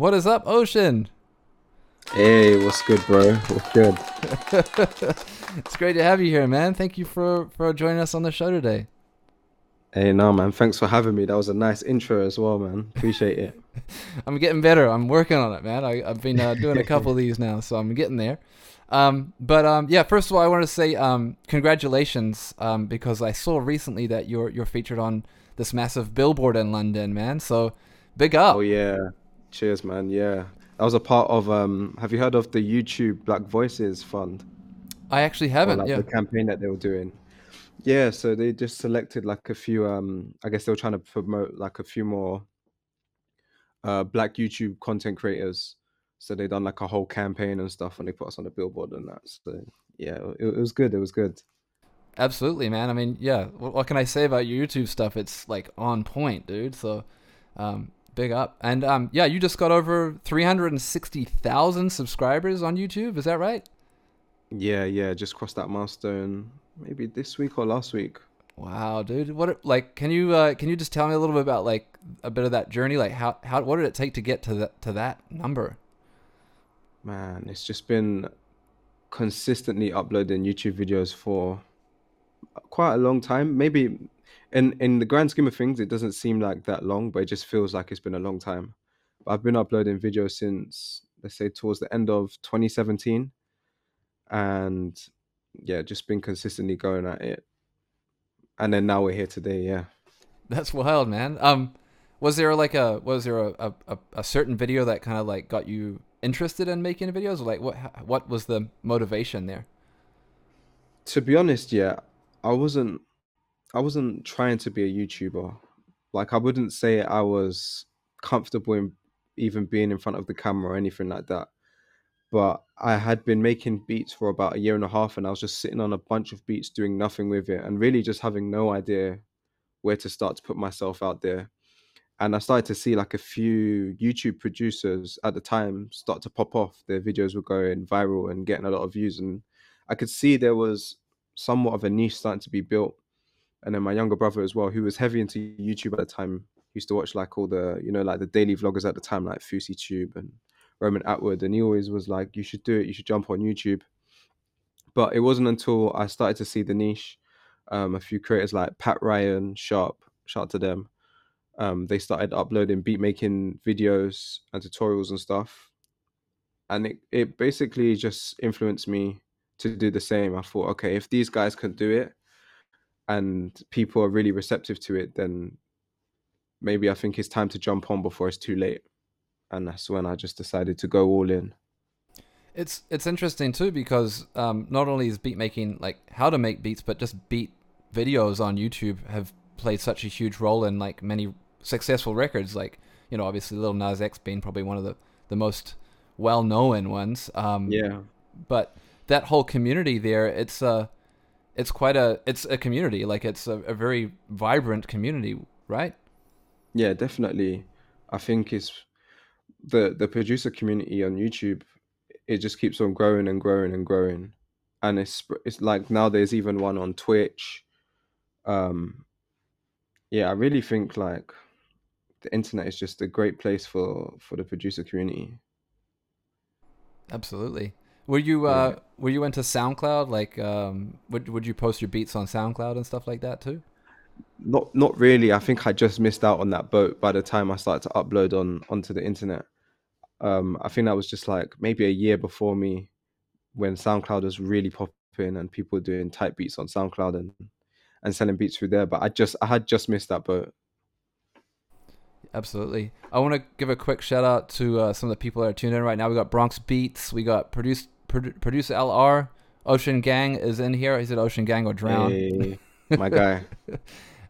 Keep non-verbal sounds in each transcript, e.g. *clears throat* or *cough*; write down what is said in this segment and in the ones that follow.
What is up, Ocean? Hey, what's good, bro? What's good? *laughs* it's great to have you here, man. Thank you for for joining us on the show today. Hey, no, man. Thanks for having me. That was a nice intro as well, man. Appreciate it. *laughs* I'm getting better. I'm working on it, man. I, have been uh, doing a couple of these now, so I'm getting there. Um, but um, yeah, first of all, I want to say um, congratulations um, because I saw recently that you're you're featured on this massive billboard in London, man. So big up. Oh yeah, cheers, man. Yeah, that was a part of. Um, have you heard of the YouTube Black Voices Fund? I actually haven't. like yeah, the campaign that they were doing. Yeah, so they just selected like a few. Um, I guess they were trying to promote like a few more uh, Black YouTube content creators so they done like a whole campaign and stuff, and they put us on the billboard and that. So yeah, it, it was good. It was good. Absolutely, man. I mean, yeah. What, what, can I say about your YouTube stuff? It's like on point, dude. So, um, big up. And um, yeah, you just got over three hundred and sixty thousand subscribers on YouTube. Is that right? Yeah, yeah. Just crossed that milestone. Maybe this week or last week. Wow, dude. What like can you uh, can you just tell me a little bit about like a bit of that journey? Like how how what did it take to get to that to that number? Man, it's just been consistently uploading YouTube videos for quite a long time. Maybe in in the grand scheme of things, it doesn't seem like that long, but it just feels like it's been a long time. But I've been uploading videos since let's say towards the end of 2017, and yeah, just been consistently going at it. And then now we're here today. Yeah, that's wild, man. Um, was there like a was there a a, a certain video that kind of like got you interested in making videos? Like, what what was the motivation there? To be honest, yeah, I wasn't I wasn't trying to be a YouTuber. Like, I wouldn't say I was comfortable in even being in front of the camera or anything like that. But I had been making beats for about a year and a half, and I was just sitting on a bunch of beats doing nothing with it, and really just having no idea where to start to put myself out there and I started to see like a few YouTube producers at the time start to pop off. Their videos were going viral and getting a lot of views, and I could see there was somewhat of a niche starting to be built. And then my younger brother as well, who was heavy into YouTube at the time, used to watch like all the you know like the daily vloggers at the time, like FouseyTube and Roman Atwood, and he always was like, "You should do it. You should jump on YouTube." But it wasn't until I started to see the niche, um, a few creators like Pat Ryan, Sharp, shout to them um, they started uploading beat making videos and tutorials and stuff and it, it basically just influenced me to do the same i thought okay if these guys can do it and people are really receptive to it then maybe i think it's time to jump on before it's too late and that's when i just decided to go all in it's it's interesting too because um, not only is beat making like how to make beats but just beat videos on youtube have played such a huge role in like many successful records, like you know, obviously Lil Nas X being probably one of the the most well known ones. Um, yeah. But that whole community there, it's a, it's quite a, it's a community. Like it's a, a very vibrant community, right? Yeah, definitely. I think it's the the producer community on YouTube. It just keeps on growing and growing and growing, and it's it's like now there's even one on Twitch. Um, yeah, I really think like the internet is just a great place for for the producer community. Absolutely. Were you uh, yeah. were you into SoundCloud? Like, um, would would you post your beats on SoundCloud and stuff like that too? Not not really. I think I just missed out on that boat by the time I started to upload on onto the internet. Um, I think that was just like maybe a year before me when SoundCloud was really popping and people were doing type beats on SoundCloud and and selling beats through there. But I just I had just missed that boat absolutely. I want to give a quick shout out to uh, some of the people that are tuned in right now. We got Bronx Beats. We got produce produ- producer LR. Ocean Gang is in here. He said Ocean Gang or drown. Hey, *laughs* my guy.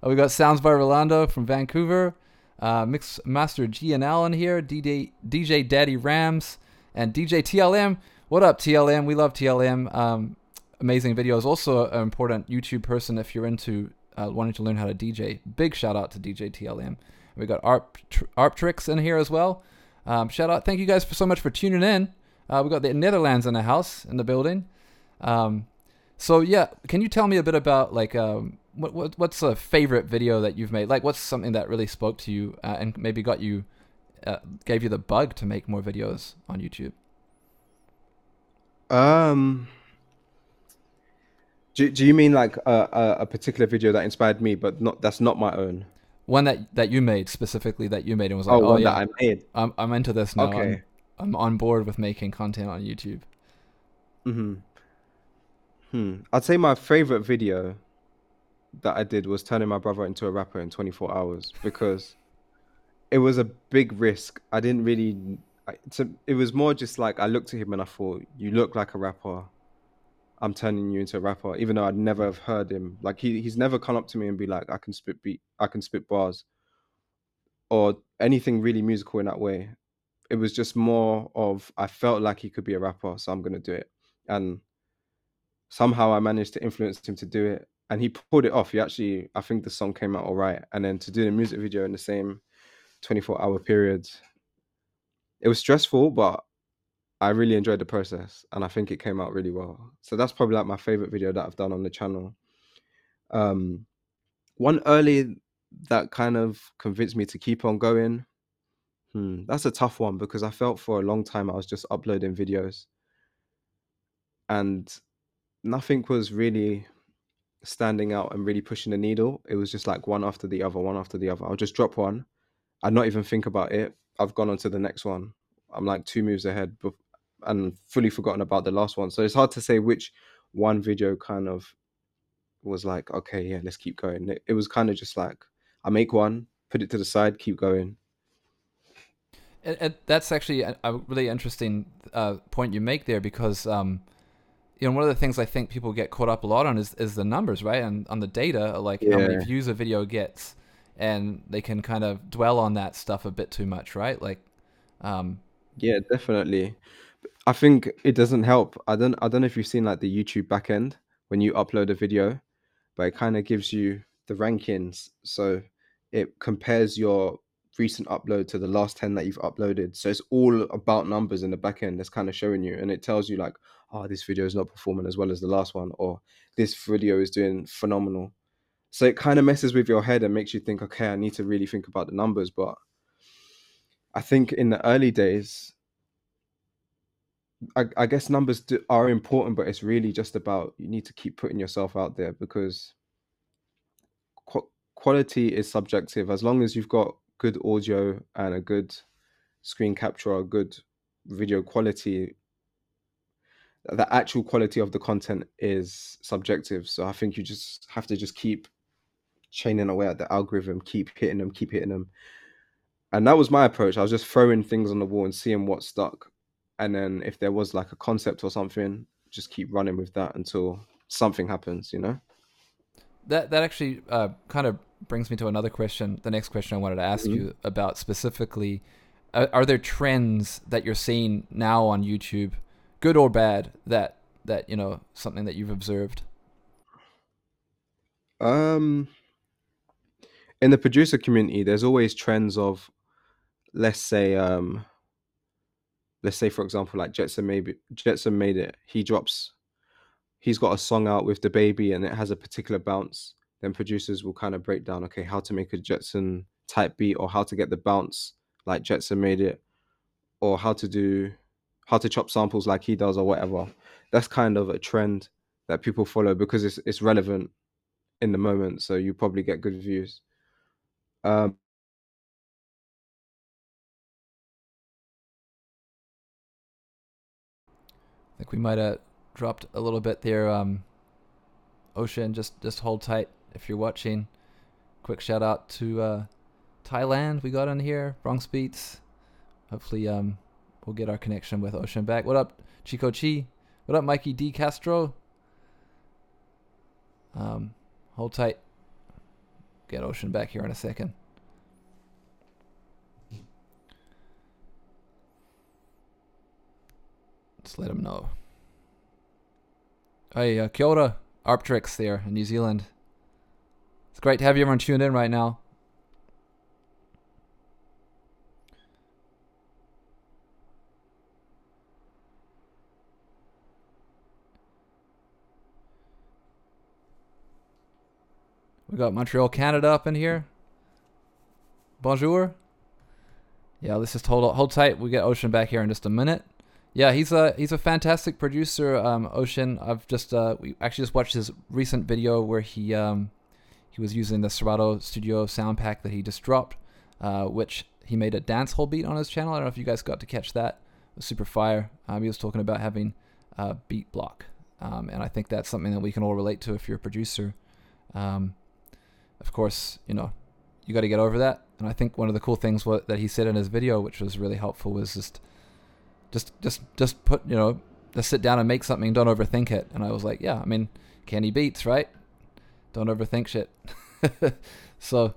we got Sounds by Rolando from Vancouver. Uh, Mix Master G and L in here. DJ DJ Daddy Rams and DJ TLM. What up, TLM? We love TLM. Um, amazing videos. Also, an important YouTube person if you're into uh, wanting to learn how to DJ. Big shout out to DJ TLM. We got Arp Arptrix in here as well. Um, shout out! Thank you guys for so much for tuning in. Uh, we got the Netherlands in the house in the building. Um, so yeah, can you tell me a bit about like um, what, what what's a favorite video that you've made? Like, what's something that really spoke to you uh, and maybe got you uh, gave you the bug to make more videos on YouTube? Um, do, do you mean like a, a, a particular video that inspired me, but not that's not my own? One that that you made specifically that you made and was like, Oh, oh, yeah, that I made. I'm I'm into this now. Okay. I'm, I'm on board with making content on YouTube. Hmm. Hmm. I'd say my favorite video that I did was turning my brother into a rapper in 24 hours because it was a big risk. I didn't really. I, to, it was more just like I looked at him and I thought, "You look like a rapper. I'm turning you into a rapper." Even though I'd never have heard him. Like he he's never come up to me and be like, "I can spit beat. I can spit bars," or anything really musical in that way. It was just more of I felt like he could be a rapper, so I'm gonna do it. And somehow I managed to influence him to do it, and he pulled it off. He actually, I think the song came out all right. And then to do the music video in the same 24 hour period, it was stressful, but I really enjoyed the process, and I think it came out really well. So that's probably like my favorite video that I've done on the channel. Um, one early that kind of convinced me to keep on going. Hmm, that's a tough one because I felt for a long time I was just uploading videos and nothing was really standing out and really pushing the needle. It was just like one after the other, one after the other. I'll just drop one. I'd not even think about it. I've gone on to the next one. I'm like two moves ahead and fully forgotten about the last one. So it's hard to say which one video kind of was like, okay, yeah, let's keep going. It, it was kind of just like, I make one, put it to the side, keep going. And, and that's actually a, a really interesting uh, point you make there because um, you know one of the things I think people get caught up a lot on is, is the numbers, right? And on the data, like how many views a video gets, and they can kind of dwell on that stuff a bit too much, right? Like, um, Yeah, definitely. I think it doesn't help. I don't I don't know if you've seen like the YouTube backend when you upload a video, but it kind of gives you the rankings. So it compares your recent upload to the last 10 that you've uploaded. So it's all about numbers in the backend that's kind of showing you and it tells you like, oh, this video is not performing as well as the last one or this video is doing phenomenal. So it kind of messes with your head and makes you think, okay, I need to really think about the numbers, but I think in the early days I, I guess numbers do, are important, but it's really just about you need to keep putting yourself out there because qu- quality is subjective. As long as you've got good audio and a good screen capture or good video quality, the actual quality of the content is subjective. So I think you just have to just keep chaining away at the algorithm, keep hitting them, keep hitting them. And that was my approach. I was just throwing things on the wall and seeing what stuck and then if there was like a concept or something just keep running with that until something happens you know that that actually uh, kind of brings me to another question. The next question I wanted to ask Mhm. you about specifically: uh, Are there trends that you're seeing now on YouTube, good or bad, that that you know something that you've observed? um in the producer community there's always trends of let's say um let's say for example like jetson maybe Jetsonmade it he drops he's got a song out with DaBaby and it has a particular bounce then producers will kind of break down okay how to make a jetson type beat or how to get the bounce like Jetsonmade it or how to do how to chop samples like he does or whatever. That's kind of a trend that people follow because it's it's relevant in the moment so you probably get good views. Um think we might have dropped a little bit there. Um, Ocean, just just hold tight if you're watching. Quick shout out to uh, Thailand. We got in here, Bronx Beats. Hopefully, um, we'll get our connection with Ocean back. What up, Chico Chi? What up, Mikey D Castro? Um, hold tight. Get Ocean back here in a second. Just let him know. Hey, uh, kia ora, Arptrix there in New Zealand. It's great to have you everyone tuned in right now. We got Montreal, Canada up in here. Bonjour. Yeah, let's just hold hold tight. We get Ocean back here in just a minute. Yeah, he's a he's a fantastic producer, um, Ocean. I've just uh, we actually just watched his recent video where he um, he was using the Serato Studio sound pack that he just dropped, uh, which he made a dance hall beat on his channel. I don't know if you guys got to catch that. Super fire. Um, he was talking about having a beat block, um, and I think that's something that we can all relate to if you're a producer. Um, of course, you know, you got to get over that. And I think one of the cool things that he said in his video, which was really helpful, was just just just just put you know just sit down and make something. Don't overthink it. And i was like yeah i mean Kenny Beats right? Don't overthink shit. *laughs* So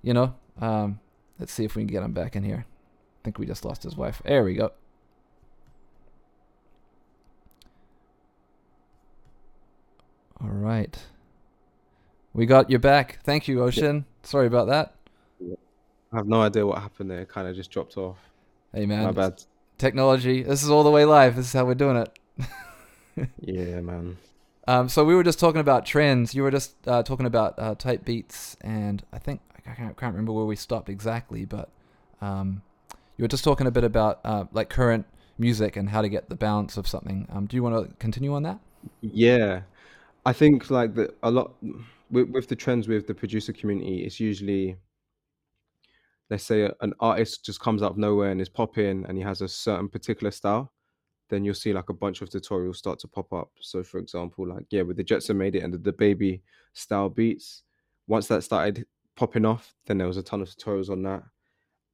you know um, let's see if we can get him back in here. I think we just lost his wife. There we go. All right. We got you back. Thank you ocean. Sorry about that. I have no idea what happened there. Kind of just dropped off. hey man. My bad. Technology this is all the way live this is how we're doing it Yeah, man. Um, so we were just talking about trends. You were just uh, talking about uh, type beats, and I think I can't, can't remember where we stopped exactly, but um, you were just talking a bit about uh, like current music and how to get the balance of something. Um, do you want to continue on that? Yeah, I think like the a lot with, with the trends with the producer community, it's usually let's say an artist just comes out of nowhere and is popping and he has a certain particular style, then you'll see like a bunch of tutorials start to pop up. So for example, like yeah, with the Jetsonmade it and DaBaby style beats, once that started popping off, then there was a ton of tutorials on that.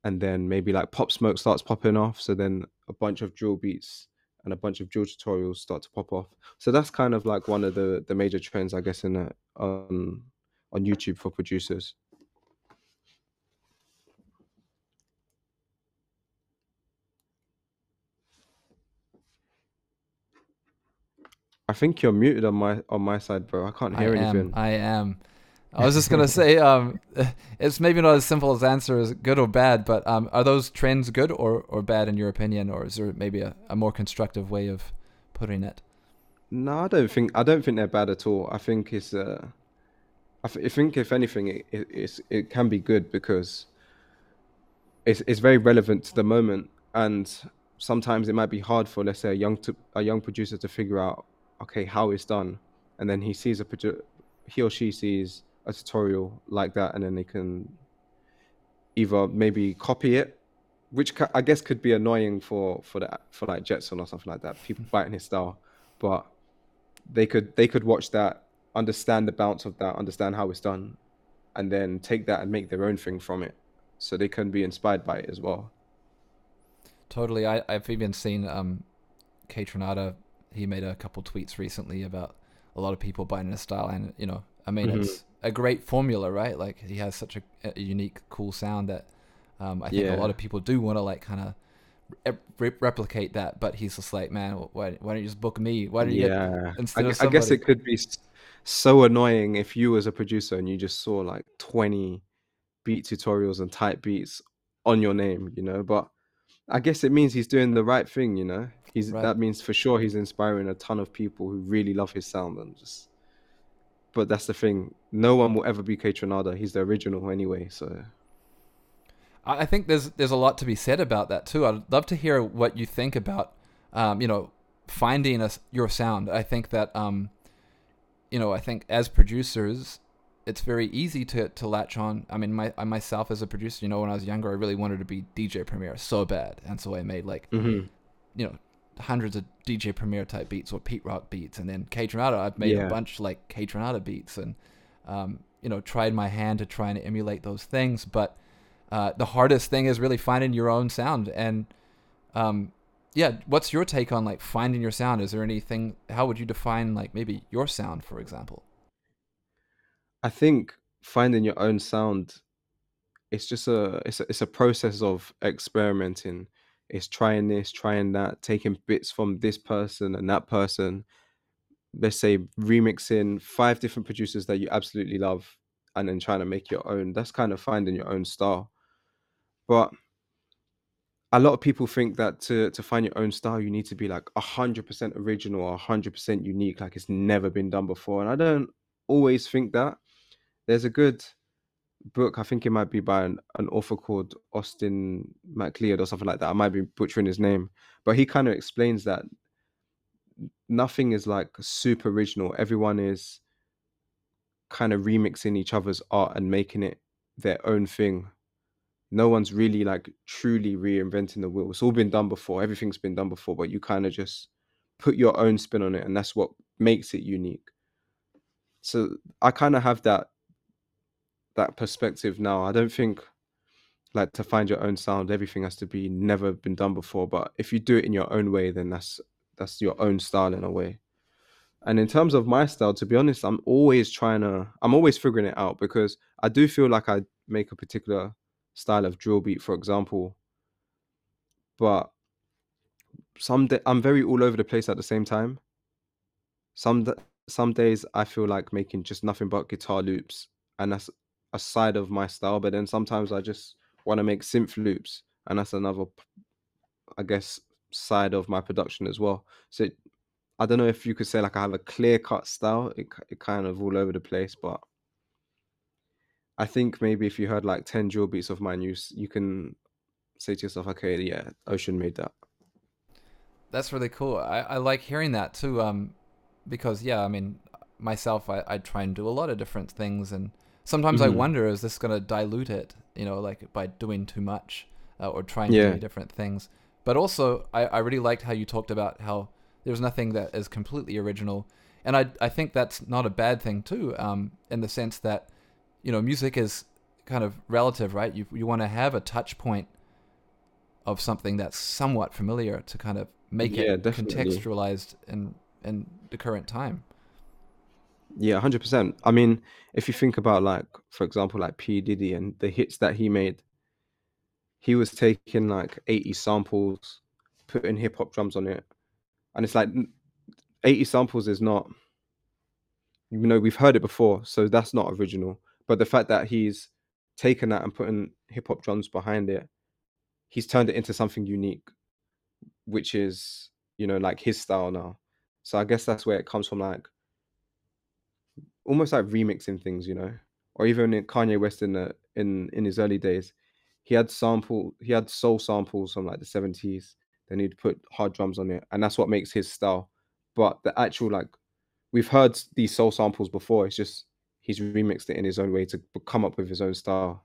And then maybe like Pop Smoke starts popping off. So then a bunch of drill beats and a bunch of drill tutorials start to pop off. So that's kind of like one of the the major trends, I guess, in the, on on YouTube for producers. I think you're muted on my on my side, bro. I can't I hear am. anything. I am. I was just gonna *laughs* say, um, *laughs* it's maybe not as simple as answer as good or bad, but um, are those trends good or, or bad in your opinion, or is there maybe a, a more constructive way of putting it? No, I don't think I don't think they're bad at all. I think it's uh, I, th- I think if anything, it, it it's, it can be good because it's it's very relevant to the moment, and sometimes it might be hard for let's say a young to, a young producer to figure out okay how it's done, and then he sees a he or she sees a tutorial like that, and then they can either maybe copy it, which ca- I guess could be annoying for for the for like Jetson or something like that. People *laughs* biting his style, but they could they could watch that, understand the bounce of that, understand how it's done, and then take that and make their own thing from it. So they can be inspired by it as well. Totally. I, I've even seen um, Kaytranada. He made a couple tweets recently about a lot of people buying his style, and you know, I mean, Mhm. it's a great formula, right? Like he has such a, a unique, cool sound that um, I think a lot of people do want to like kind of re- replicate that. But he's just like, man, why, why don't you just book me? Why don't you get Yeah, I, instead gu- of I guess it could be so annoying if you as a producer and you just saw like 20 beat tutorials and type beats on your name, you know, but I guess it means he's doing the right thing, you know. He's Right. that means for sure he's inspiring a ton of people who really love his sound and just but that's the thing. No one will ever be Kaytranada. He's the original anyway, so I think there's there's a lot to be said about that too. I'd love to hear what you think about, um, you know, finding a your sound. I think that, um, you know, I think as producers, it's very easy to, to latch on. I mean, my I myself as a producer, you know, when I was younger, I really wanted to be DJ Premier so bad, and so I made like Mhm. you know hundreds of DJ Premier type beats or Pete Rock beats, and then Kaytranada. I've made Yeah. a bunch like Kaytranada beats, and um, you know, tried my hand to try and emulate those things. But uh, the hardest thing is really finding your own sound. And um, yeah, what's your take on like finding your sound? Is there anything? How would you define like maybe your sound, for example? I think finding your own sound it's just a it's a, it's a process of experimenting. It's trying this, trying that, taking bits from this person and that person. Let's say remixing five different producers that you absolutely love and then trying to make your own. That's kind of finding your own style. But a lot of people think that to to find your own style, you need to be like hundred percent original or hundred percent unique, like it's never been done before. And I don't always think that. There's a good book. I think it might be by an, an author called Austin MacLeod or something like that. I might be butchering his name, but he kind of explains that nothing is like super original. Everyone is kind of remixing each other's art and making it their own thing. No one's really like truly reinventing the wheel. It's all been done before. Everything's been done before, but you kind of just put your own spin on it, and that's what makes it unique. So I kind of have that that perspective now. I don't think like to find your own sound, everything has to be never been done before. But if you do it in your own way, then that's that's your own style in a way. And in terms of my style, to be honest, I'm always trying to, I'm always figuring it out because I do feel like I make a particular style of drill beat, for example. But some day, I'm very all over the place at the same time. Some some days I feel like making just nothing but guitar loops, and that's a side of my style. But then sometimes I just want to make synth loops, and that's another, I guess, side of my production as well. So it, I don't know if you could say like I have a clear cut style. It it kind of all over the place, but I think maybe if you heard like ten drill beats of mine, you you can say to yourself, okay, yeah, Ocean made that. That's really cool. I, I like hearing that too. Um, because yeah, I mean, myself, I, I try and do a lot of different things, and sometimes mm-hmm. I wonder, is this going to dilute it? You know, like by doing too much uh, or trying yeah. to do different things. But also, I, I really liked how you talked about how there's nothing that is completely original, and I I think that's not a bad thing too. Um, in the sense that, you know, music is kind of relative, right? You you want to have a touch point of something that's somewhat familiar to kind of make yeah, it definitely. contextualized in in the current time. Yeah, hundred percent. I mean, if you think about like, for example, like P Diddy and the hits that he made, he was taking like eighty samples, putting hip hop drums on it, and it's like eighty samples is not. You know, we've heard it before, so that's not original. But the fact that he's taken that and putting hip hop drums behind it, he's turned it into something unique, which is you know like his style now. So I guess that's where it comes from, like almost like remixing things, you know, or even Kanye West in the in in his early days, he had sample, he had soul samples from like the seventies. Then he'd put hard drums on it, and that's what makes his style. But the actual like, we've heard these soul samples before. It's just he's remixed it in his own way to come up with his own style.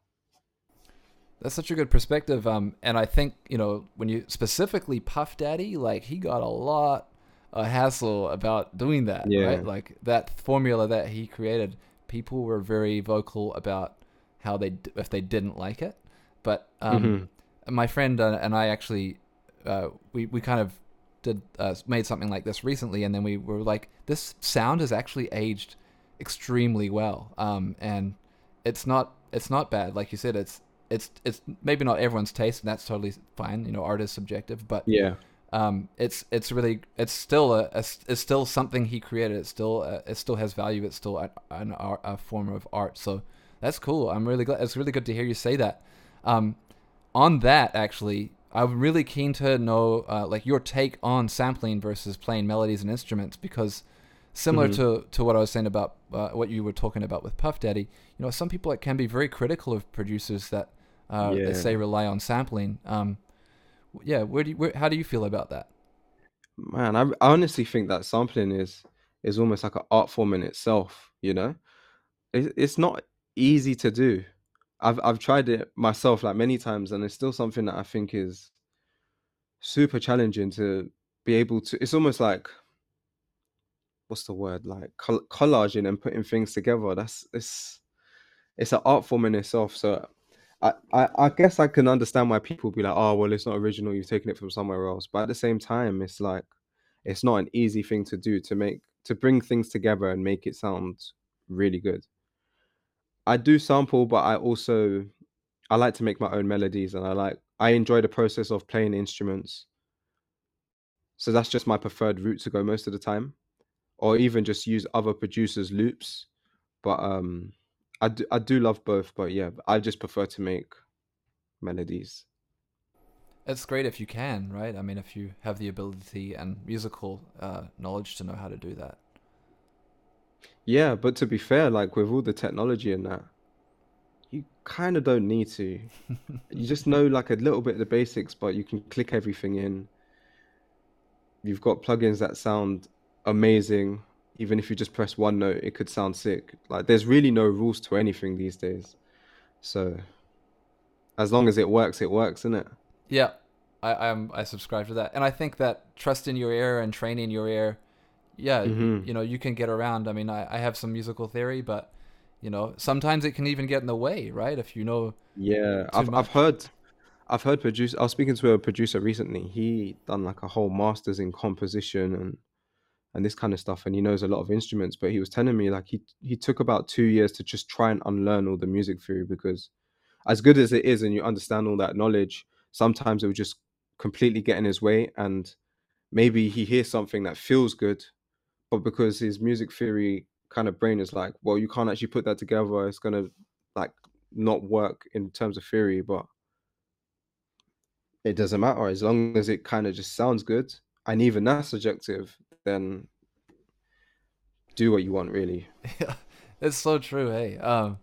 That's such a good perspective. Um, and I think you know when you specifically Puff Daddy, like he got a lot a hassle about doing that. Yeah. Right? Like that formula that he created, people were very vocal about how they if they didn't like it. But um, mm-hmm. my friend uh, and I actually uh, we we kind of did uh, made something like this recently, and then we were like, this sound has actually aged extremely well, um, and it's not it's not bad. Like you said, it's it's it's maybe not everyone's taste, and that's totally fine. You know, art is subjective, but yeah, um, it's it's really it's still a, a, it's still something he created. It's still a, it still has value. It's still a, an art, a form of art. So that's cool. I'm really glad. It's really good to hear you say that. Um, on that, actually, I'm really keen to know uh, like your take on sampling versus playing melodies and instruments because similar mm-hmm. to to what I was saying about uh, what you were talking about with Puff Daddy, you know, some people like, can be very critical of producers that uh, yeah. say rely on sampling. Um, yeah, where do you, where, how do you feel about that? Man, I, I honestly think that sampling is is almost like an art form in itself. You know, it, it's not easy to do. I've I've tried it myself like many times, and it's still something that I think is super challenging to be able to. It's almost like what's the word like collaging and putting things together. That's it's it's an art form in itself. So I, I, guess I can understand why people be like, oh, well, it's not original. You've taken it from somewhere else. But at the same time, it's like, it's not an easy thing to do to make, to bring things together and make it sound really good. I do sample, but I also, I like to make my own melodies and I like, I enjoy the process of playing instruments. So that's just my preferred route to go most of the time, or even just use other producers' loops. But um, I do, I do love both, but yeah, I just prefer to make melodies. It's great if you can, right? I mean, if you have the ability and musical uh, knowledge to know how to do that. Yeah, but to be fair, like with all the technology and that, you kind of don't need to. *laughs* you just know like a little bit of the basics, but you can click everything in. You've got plugins that sound amazing. Even if you just press one note, it could sound sick. Like there's really no rules to anything these days. So as long as it works, it works, isn't it? Yeah, I I'm, I subscribe to that, and I think that trust in your ear and training your ear, yeah, Mhm. you know, you can get around. I mean, I, I have some musical theory, but you know, sometimes it can even get in the way, right? If you know Yeah, I've much. I've heard I've heard produce I was speaking to a producer recently. He done like a whole masters in composition and and this kind of stuff and he knows a lot of instruments, but he was telling me like he he took about 2 years to just try and unlearn all the music theory because as good as it is and you understand all that knowledge, sometimes it would just completely get in his way and maybe he hears something that feels good, but because his music theory kind of brain is like, well, you can't actually put that together, it's gonna like not work in terms of theory, but it doesn't matter as long as it kind of just sounds good, and even that's subjective. Then do what you want, really. *laughs* Yeah, it's so true. Hey, um,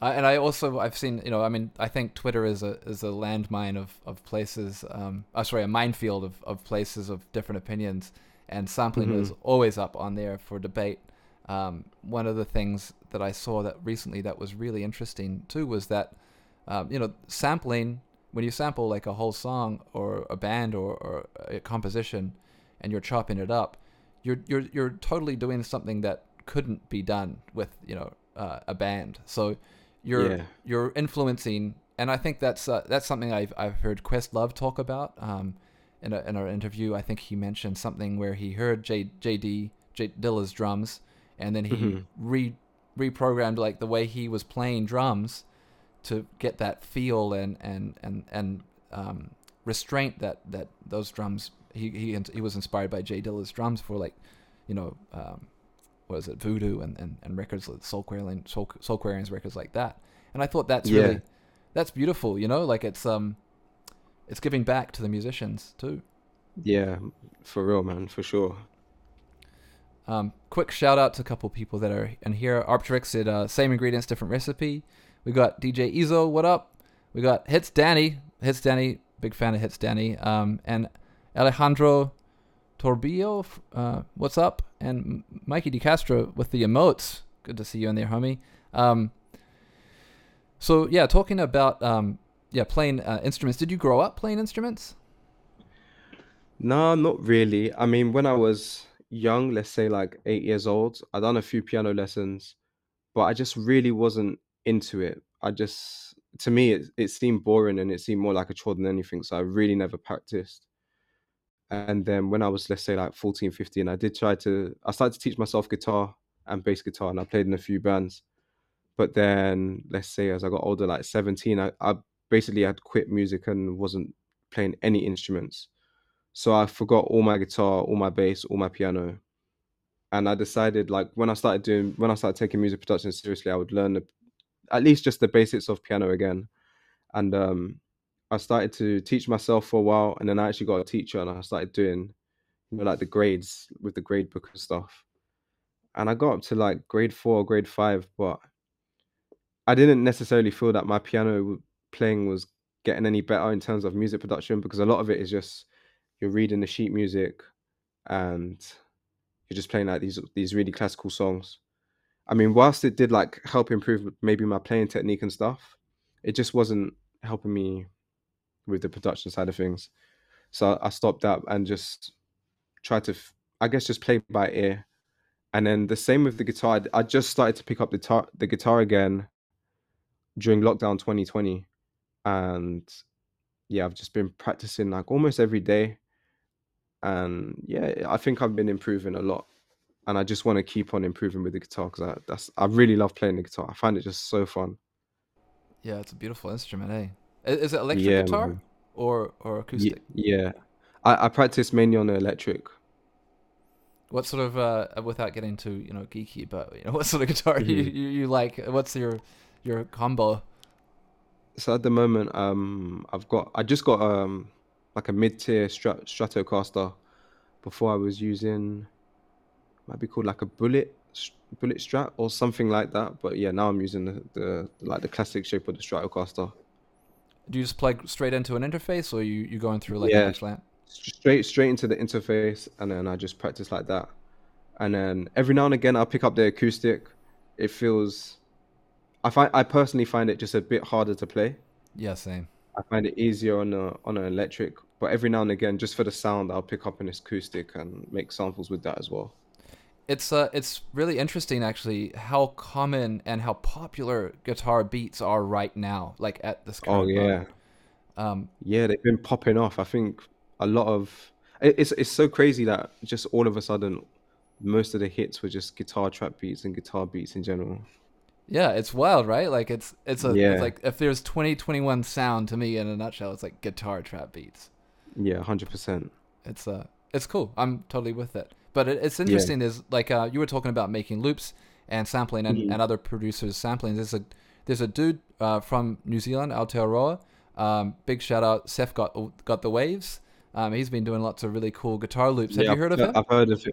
I, and I also I've seen you know I mean I think Twitter is a is a landmine of of places. Um, oh, sorry, a minefield of of places of different opinions, and sampling hmm is always up on there for debate. Um, one of the things that I saw that recently that was really interesting too was that um, you know sampling when you sample like a whole song or a band or, or a composition and you're chopping it up you're you're you're totally doing something that couldn't be done with you know uh, a band. So you're Yeah. you're influencing, and I think that's uh, that's something I've I've heard Questlove talk about um, in a in our interview. I think he mentioned something where he heard J JD J Dilla's drums, and then he hmm re reprogrammed like the way he was playing drums to get that feel and and and and um, restraint that that those drums he he he was inspired by J Dilla's drums for like you know um, what is it Voodoo and, and, and records like Soulquarian Soul Soulquarians records like that and I thought that's Yeah. really that's beautiful you know like it's um it's giving back to the musicians too Yeah. For real, man. For sure. Um, quick shout out to a couple people that are in here. Arptrix at uh, same ingredients, different recipe. We got DJ Ezo, what up? We got Hits Danny, Hits Danny, big fan of Hits Danny. Um, and Alejandro Torbillo, uh, what's up? And Mikey DeCastro with the emotes. Good to see you in there, homie. Um, so yeah, talking about um, yeah playing uh, instruments. Did you grow up playing instruments? No, not really. I mean, when I was young, let's say like eight years old, I done a few piano lessons, but I just really wasn't into it. I just, to me, it, it seemed boring and it seemed more like a chore than anything. So I really never practiced. And then when I was, let's say like 14, 15, I did try to, I started to teach myself guitar and bass guitar and I played in a few bands. But then, let's say as I got older, like 17, I, I basically had quit music and wasn't playing any instruments. So I forgot all my guitar, all my bass, all my piano. And I decided like when I started doing when I started taking music production seriously, I would learn the, at least just the basics of piano again. And um I started to teach myself for a while and then I actually got a teacher and I started doing you know like the grades with the grade book and stuff. And I got up to like grade 4, grade 5, but I didn't necessarily feel that my piano playing was getting any better in terms of music production because a lot of it is just you're reading the sheet music and you're just playing like these these really classical songs. I mean, whilst it did like help improve maybe my playing technique and stuff, it just wasn't helping me with the production side of things. So I stopped that and just tried to, I guess, just play by ear. And then the same with the guitar. I just started to pick up the guitar, the guitar again during lockdown 2020, and yeah, I've just been practicing like almost every day. And yeah, I think I've been improving a lot. And I just want to keep on improving with the guitar because I, that's I really love playing the guitar. I find it just so fun. Yeah, it's a beautiful instrument, eh? Is it electric Yeah, guitar man. or or acoustic? Yeah, I, I practice mainly on the electric. What sort of uh without getting too you know geeky, but you know *laughs* what sort of guitar you, Mhm. you you like? What's your your combo? So at the moment, um, I've got I just got um like a mid-tier Strat Stratocaster. Before I was using might be called like a Bullet, bullet strat or something like that. But yeah, now I'm using the, the like the classic shape of the Stratocaster. Do you just plug straight into an interface, or you you going through like Yeah. an lamp? straight straight into the interface and then I just practice like that. And then every now and again I'll pick up the acoustic. It feels I find I personally find it just a bit harder to play. Yeah, same. I find it easier on a on an electric, but every now and again just for the sound I'll pick up an acoustic and make samples with that as well. It's uh, it's really interesting actually how common and how popular guitar beats are right now, like at this Oh current yeah. Um, Yeah, they've been popping off. I think a lot of it's it's so crazy that just all of a sudden most of the hits were just guitar trap beats and guitar beats in general. yeah, it's wild, right? Like it's it's a Yeah. it's like if there's 2021 sound to me in a nutshell, it's like guitar trap beats. Yeah, 100%. It's uh it's cool. I'm totally with it. But it, it's Yeah. interesting is like uh you were talking about making loops and sampling and, Mhm. and other producers sampling. There's a there's a dude uh, from New Zealand, Aotearoa. Um, big shout out, Seth got got the waves. Um, he's been doing lots of really cool guitar loops. Have Yeah, you heard of I've, him? I've heard of him.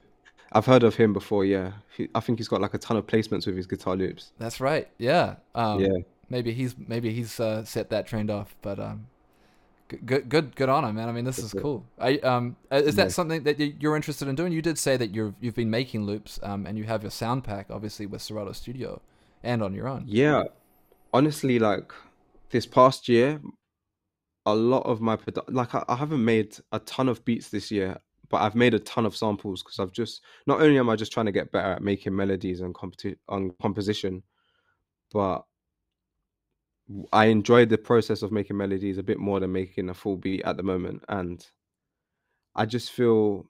I've heard of him before. Yeah, he, I think he's got like a ton of placements with his guitar loops. That's right. Yeah. Um, yeah, Maybe he's maybe he's uh, set that trend off, but um, good good good on him, man. I mean, this is cool. I um, uh, is that Yeah. something that you're interested in doing? You did say that you've you've been making loops, um, and you have your sound pack, obviously with Serato Studio, and on your own. yeah. Honestly, like this past year, a lot of my produ- like I, I haven't made a ton of beats this year, but I've made a ton of samples because I've just not only am I just trying to get better at making melodies and competi- on composition, but I enjoy the process of making melodies a bit more than making a full beat at the moment, and I just feel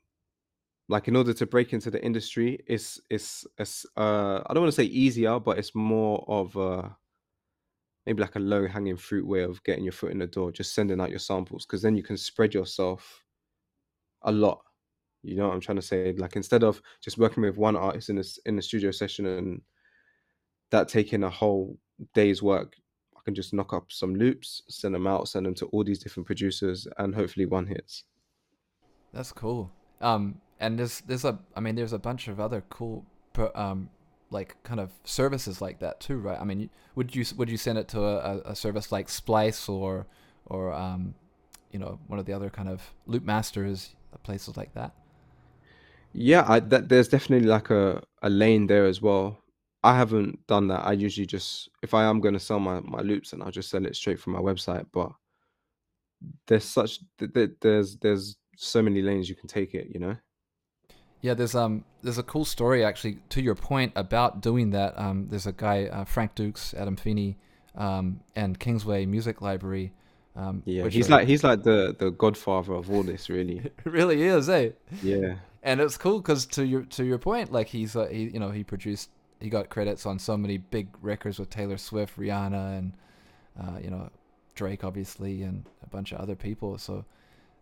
like in order to break into the industry, it's it's it's uh I don't want to say easier, but it's more of a maybe like a low hanging fruit way of getting your foot in the door, just sending out your samples, because then you can spread yourself a lot. You know what I'm trying to say? Like instead of just working with one artist in this in the studio session and that taking a whole day's work, I can just knock up some loops, send them out, send them to all these different producers, and hopefully one hits. That's cool. Um, and there's there's a I mean there's a bunch of other cool um like kind of services like that too, right? I mean, would you would you send it to a, a, a service like Splice or or um, you know, one of the other kind of loop masters, places like that? Yeah, I, that there's definitely like a, a lane there as well. I haven't done that. I usually just if I am going to sell my, my loops, and I'll just sell it straight from my website. But there's such th- th- there's there's so many lanes you can take it. You know. Yeah, there's um there's a cool story actually to your point about doing that. Um, there's a guy uh, Frank Dukes, Adam Feeney, um, and Kingsway Music Library. Um, Yeah, he's are- like he's like the the godfather of all this, really. *laughs* it really is, eh? Yeah, and it's cool because to your to your point, like he's uh, he you know he produced he got credits on so many big records with Taylor Swift, Rihanna, and uh, you know Drake obviously, and a bunch of other people. So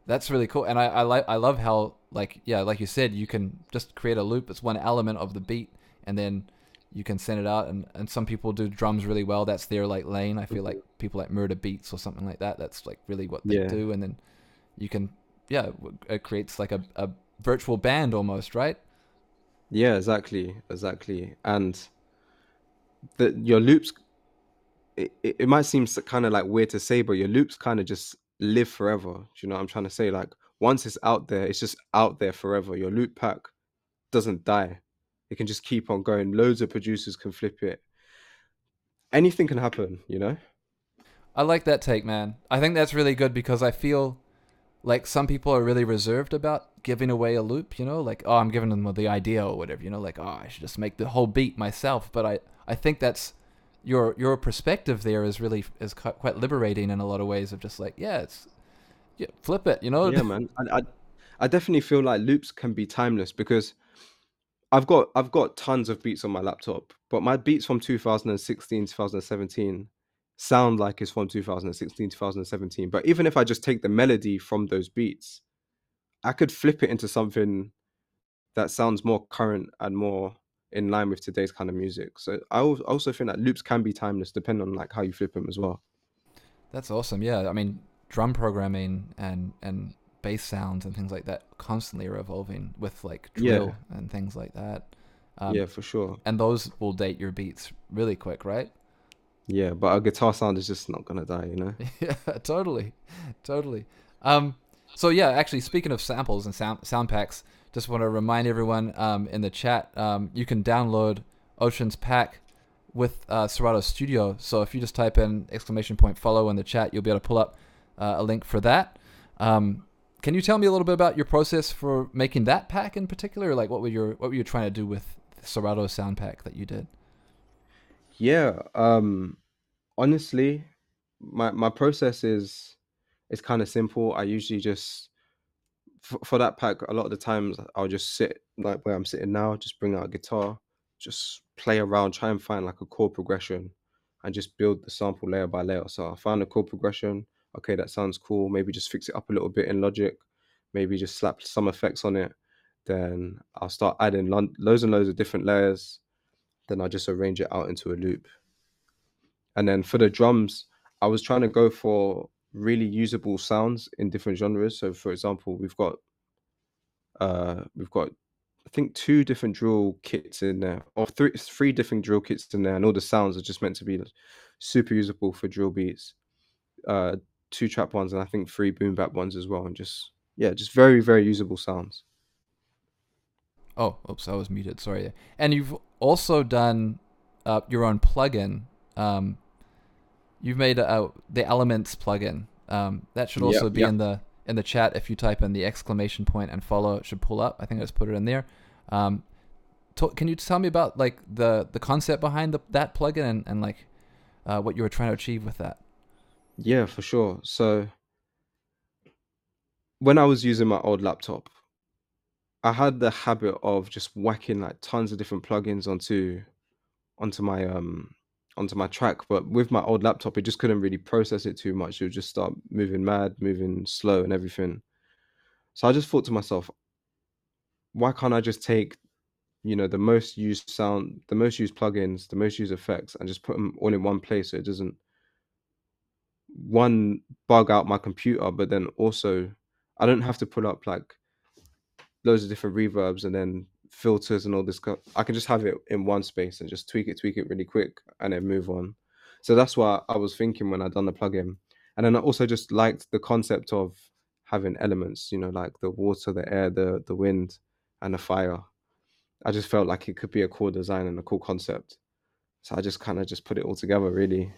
that's really cool, and I I like I love how like yeah like you said you can just create a loop. It's one element of the beat, and then you can send it out. And and some people do drums really well. That's their like lane. I feel like people like Murda Beatz or something like that. That's like really what they Yeah. do, and then you can yeah it creates like a, a virtual band almost right yeah, exactly, exactly. And the your loops, it, it, it might seem kind of like weird to say, but your loops kind of just live forever. Do you know what I'm trying to say? Like once it's out there, it's just out there forever. Your loop pack doesn't die. It can just keep on going. Loads of producers can flip it. Anything can happen, you know? i like that take man i think that's really good because i feel like some people are really reserved about giving away a loop you know? Like oh i'm giving them the idea or whatever you know? Like oh i should just make the whole beat myself. But i i think that's your your perspective there is really is quite liberating in a lot of ways of just like yeah it's yeah, flip it you know? Yeah man. I, I i definitely feel like loops can be timeless because i've got i've got tons of beats on my laptop but my beats from 2016 2017 sound like it's from 2016 2017 but even if i just take the melody from those beats i could flip it into something that sounds more current and more in line with today's kind of music so i also think that loops can be timeless depending on like how you flip them as well That's awesome. Yeah, I mean, drum programming and and bass sounds and things like that constantly are evolving with like Yeah. drill and things like that. Um, yeah, for sure. And those will date your beats really quick, right? Yeah, but a guitar sound is just not gonna die, you know. *laughs* yeah, totally, totally. Um, so yeah, actually, speaking of samples and sound sound packs, just want to remind everyone um, in the chat, um, you can download Ocean's pack with uh, Serato Studio. So if you just type in exclamation point follow in the chat, you'll be able to pull up uh, a link for that. Um, can you tell me a little bit about your process for making that pack in particular? Like what were your what were you trying to do with the Serato sound pack that you did? Yeah, um, honestly, my my process is is kind of simple. I usually just for, for that pack, a lot of the times I'll just sit like where I'm sitting now, just bring out a guitar, just play around, try and find like a chord progression, and just build the sample layer by layer. So I find a chord progression. Okay, that sounds cool. Maybe just fix it up a little bit in Logic. Maybe just slap some effects on it. Then I'll start adding lo- loads and loads of different layers. Then I just arrange it out into a loop. And then for the drums, I was trying to go for really usable sounds in different genres. So for example, we've got uh we've got I think two different drill kits in there, or three three different drill kits in there, and all the sounds are just meant to be super usable for drill beats. Uh, two trap ones, and I think three boom bap ones as well, and just yeah, just very very usable sounds. Oh, oops, I was muted. Sorry. And you've also done uh, your own plugin. Um, you've made a, the Elements plugin. Um, that should also Yep, be yep. in the in the chat. If you type in the exclamation point and follow, it should pull up. I think I just put it in there. Um, to, can you tell me about like the the concept behind the, that plugin and, and like uh, what you were trying to achieve with that? Yeah, for sure. So when I was using my old laptop, I had the habit of just whacking like tons of different plugins onto onto my um onto my track. But with my old laptop, it just couldn't really process it too much. It would just start moving mad, moving slow, and everything. So I just thought to myself, why can't I just take you know the most used sound, the most used plugins, the most used effects, and just put them all in one place so it doesn't one bug out my computer, but then also I don't have to put up like loads of different reverbs and then filters and all this. co- I can just have it in one space and just tweak it, tweak it really quick, and then move on. So that's what I was thinking when I done the plugin, and then I also just liked the concept of having elements. You know, like the water, the air, the the wind, and the fire. I just felt like it could be a cool design and a cool concept. So I just kind of just put it all together, really.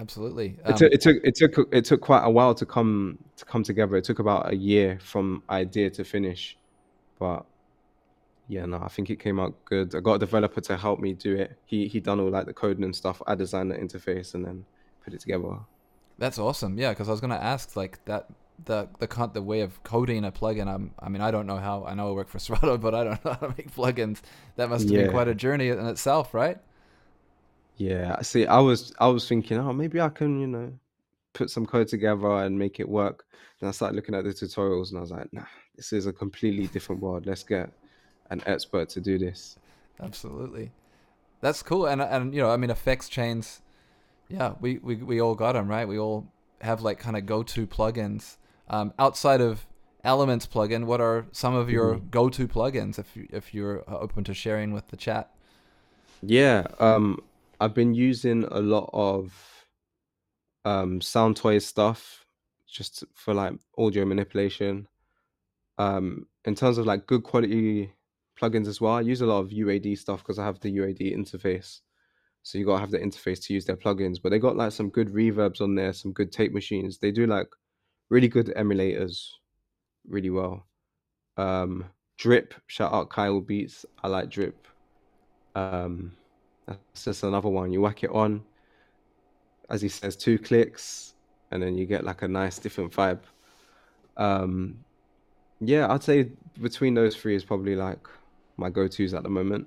Absolutely. It Um, took it took it took it took quite a while to come to come together. It took about a year from idea to finish, but yeah, no, I think it came out good. I got a developer to help me do it. He he done all like the coding and stuff. I designed the interface and then put it together. That's awesome. Yeah, because I was gonna ask like that the the the way of coding a plugin. I'm, I mean, I don't know how. I know I work for *laughs* Serato, but I don't know how to make plugins. That must have been quite a journey in itself, right? Yeah. See, I was I was thinking, oh, maybe I can you know put some code together and make it work. And I started looking at the tutorials and I was like, nah, this is a completely different world. Let's get an expert to do this. Absolutely. That's cool. And and you know, I mean, effects chains. Yeah, we we we all got them right. We all have like kind of go-to plugins. Um, outside of Elements plugin, what are some of your Mhm. go-to plugins? If you if you're uh, open to sharing with the chat. Yeah, um, I've been using a lot of um sound toy stuff just for like audio manipulation. Um, in terms of like good quality plugins as well, I use a lot of UAD stuff because I have the UAD interface. So you gotta have the interface to use their plugins. But they got like some good reverbs on there, some good tape machines. They do like really good emulators really well. Um, Drip, shout out Kyle Beats. I like Drip. Um, that's just another one. You whack it on, as he says, two clicks, and then you get like a nice different vibe. Um, yeah, I'd say between those three is probably like my go-tos at the moment.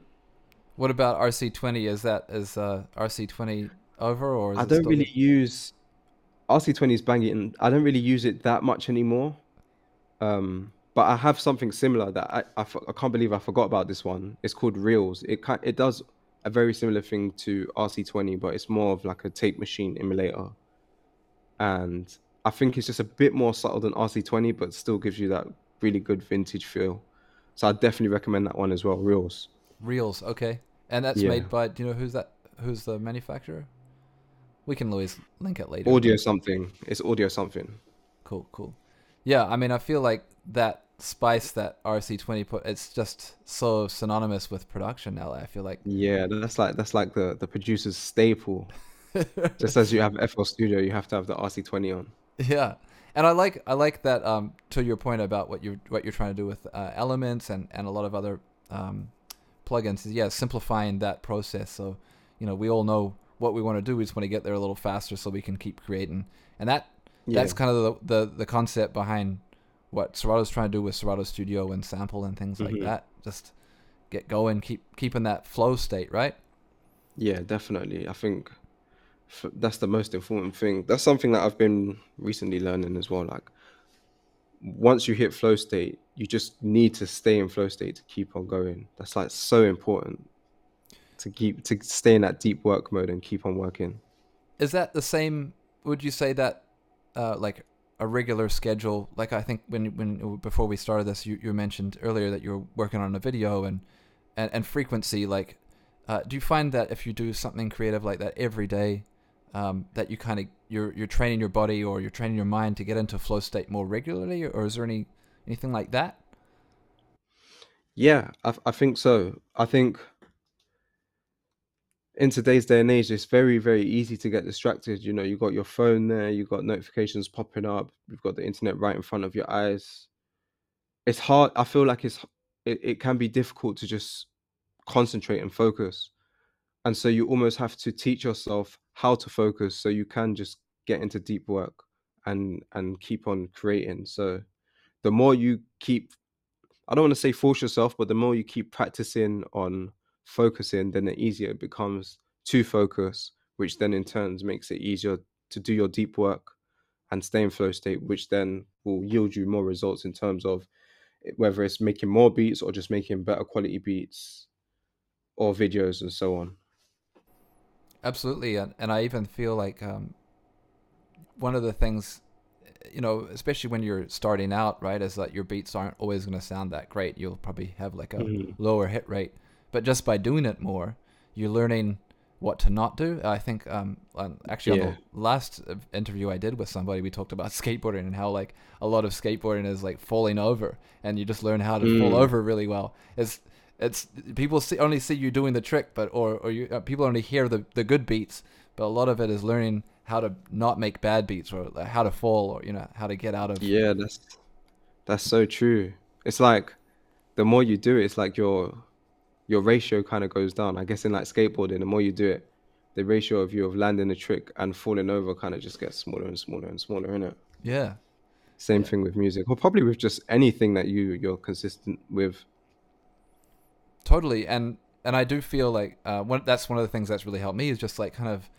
What about RC20? Is that is uh, RC20 over or is I don't really use RC20 is banging. I don't really use it that much anymore. Um, but I have something similar that I, I, I can't believe I forgot about this one. It's called Reels. It it does a very similar thing to RC20, but it's more of like a tape machine emulator. And I think it's just a bit more subtle than RC20, but still gives you that really good vintage feel. So I definitely recommend that one as well, Reels. Reels, okay. And that's Yeah. made by. Do you know who's that? Who's the manufacturer? We can always link it later. Audio something. It's audio something. Cool, cool. Yeah, I mean, I feel like that spice that RC20 put, it's just so synonymous with production now. I feel like. Yeah, that's like that's like the the producer's staple. *laughs* Just as you have FL Studio, you have to have the RC20 on. yeah, and I like I like that. Um, to your point about what you're what you're trying to do with uh, Elements and and a lot of other um, plugins. is, Yeah, simplifying that process. So you know, we all know what we want to do. We just want to get there a little faster so we can keep creating. And that Yeah, that's kind of the, the the concept behind what Serato's trying to do with Serato Studio and sample and things like Mhm. that. Just get going, keep keeping that flow state, right? yeah, definitely. I think f- that's the most important thing. That's something that I've been recently learning as well. Like once you hit flow state, you just need to stay in flow state to keep on going. That's like so important to keep to stay in that deep work mode and keep on working. Is that the same? Would you say that uh, like a regular schedule? Like I think when when before we started this, you, you mentioned earlier that you were working on a video and and, and frequency. Like, uh, do you find that if you do something creative like that every day, um, that you kind of you're you're training your body or you're training your mind to get into flow state more regularly, or is there any anything like that? Yeah, I, I think so. I think in today's day and age, it's very, very easy to get distracted. You know, you got your phone there, you got notifications popping up, you've got the internet right in front of your eyes. It's hard. I feel like it's it, it can be difficult to just concentrate and focus. And so you almost have to teach yourself how to focus so you can just get into deep work and and keep on creating. So the more you keep I don't want to say force yourself, but the more you keep practicing on focusing, then the easier it becomes to focus, which then in turns makes it easier to do your deep work and stay in flow state, which then will yield you more results in terms of whether it's making more beats or just making better quality beats or videos and so on. Absolutely, and, and I even feel like um, one of the things, you know, especially when you're starting out, right, is that your beats aren't always going to sound that great. You'll probably have like a Mhm. lower hit rate, but just by doing it more, you're learning what to not do. I think um, actually on the last uh, interview I did with somebody, we talked about *laughs* skateboarding and how like a lot of skateboarding is like falling over, and you just learn how to fall Mm. over really well. It's it's people see, only see you doing the trick, but or or you uh, people only hear the the good beats, but a lot of it is learning how to not make bad beats or how to fall or you know how to get out of Yeah, that's that's so true. It's like the more you do it, it's like your your ratio kind of goes down. I guess in like skateboarding, the more you do it, the ratio of you of landing a trick and falling over kind of just gets smaller and smaller and smaller, innit? yeah Same Yeah. thing with music, or probably with just anything that you you're consistent with. totally and and i do feel like uh one that's one of the things that's really helped me is just like kind of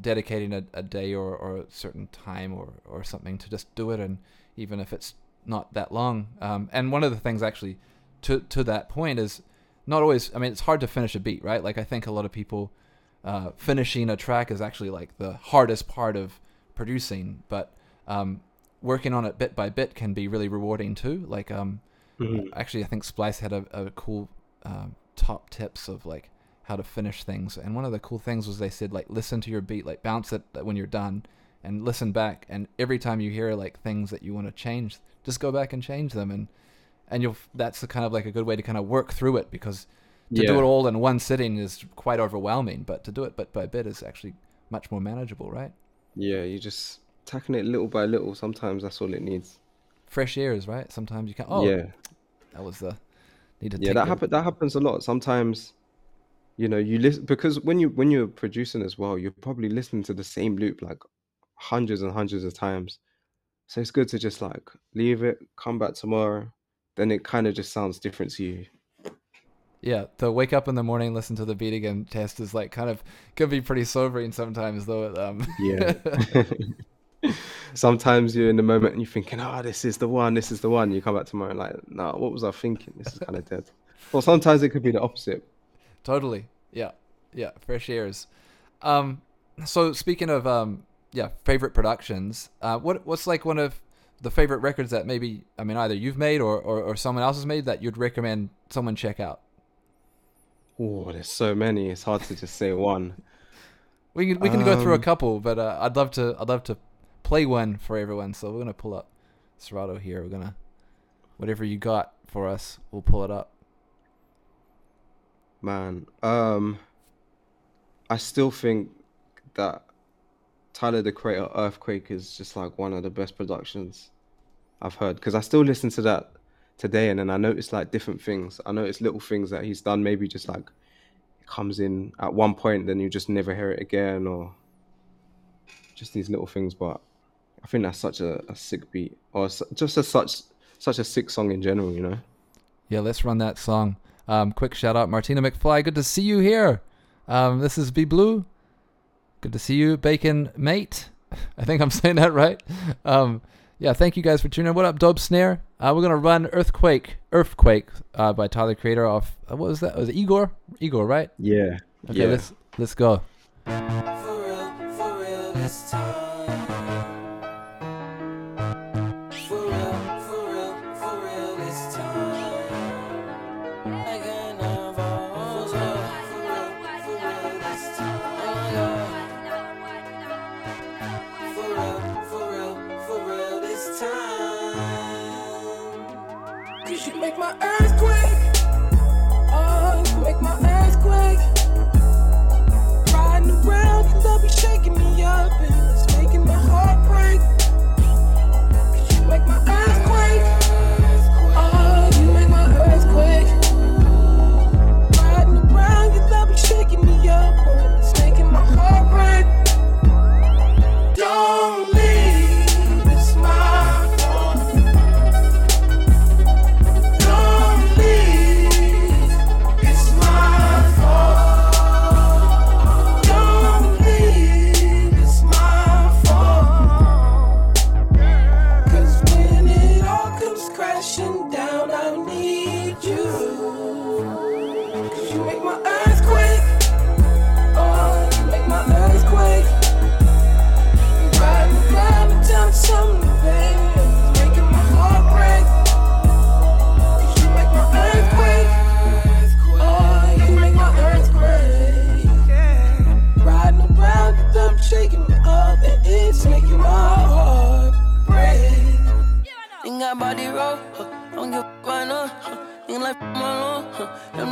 dedicating a, a day or or a certain time or or something to just do it and even if it's not that long um and one of the things actually to to that point is not always i mean it's hard to finish a beat right like i think a lot of people uh finishing a track is actually like the hardest part of producing but um working on it bit by bit can be really rewarding too like um Mhm. actually, I think Splice had a, a cool um, top tips of like how to finish things, and one of the cool things was they said like listen to your beat, like bounce it when you're done, and listen back, and every time you hear like things that you want to change, just go back and change them, and and you'll that's the kind of like a good way to kind of work through it because to do it all in one sitting is quite overwhelming, but to do it bit by bit is actually much more manageable, right? Yeah, you just tackling it little by little. Sometimes that's all it needs. Fresh ears, right? Sometimes you can. Oh, Yeah. that was the need to yeah that happen that happens a lot sometimes you know you listen because when you when you're producing as well you're probably listening to the same loop like hundreds and hundreds of times so it's good to just like leave it come back tomorrow then it kind of just sounds different to you Yeah, the wake up in the morning, listen to the beat again test is like kind of can be pretty sobering sometimes, though. it, Um, yeah *laughs* *laughs* sometimes you're in the moment and you're thinking oh this is the one this is the one you come back tomorrow and like no what was i thinking this is kind of dead well sometimes it could be the opposite totally. Yeah, yeah. Fresh airs. Um, so speaking of um, yeah, favorite productions. Uh, what what's like one of the favorite records that maybe I mean either you've made or, or or someone else has made that you'd recommend someone check out? Oh, there's so many. It's hard to just say one. We can we can go through a Um, couple, but uh, I'd love to I'd love to play one for everyone. So we're gonna pull up Serato here. We're gonna whatever you got for us, we'll pull it up. Man, um, I still think that Tyler the Creator Earthquake is just like one of the best productions I've heard because I still listen to that today and then I notice like different things. I notice little things that he's done, maybe just like it comes in at one point, then you just never hear it again, or just these little things. But I think that's such a, a sick beat, or just a such such a sick song in general, you know. Yeah, let's run that song. Um, quick shout out, Martina McFly. Good to see you here. Um, this is Be Blue. Good to see you, Bacon Mate. *laughs* I think I'm saying that right. Um, yeah, thank you guys for tuning in. What up, Dope Snare? Uh, we're gonna run Earthquake, Earthquake uh, by Tyler Creator off. Uh, what was that? Was it Igor? Igor, right? Yeah, Okay, yeah. let's let's go. For real, for real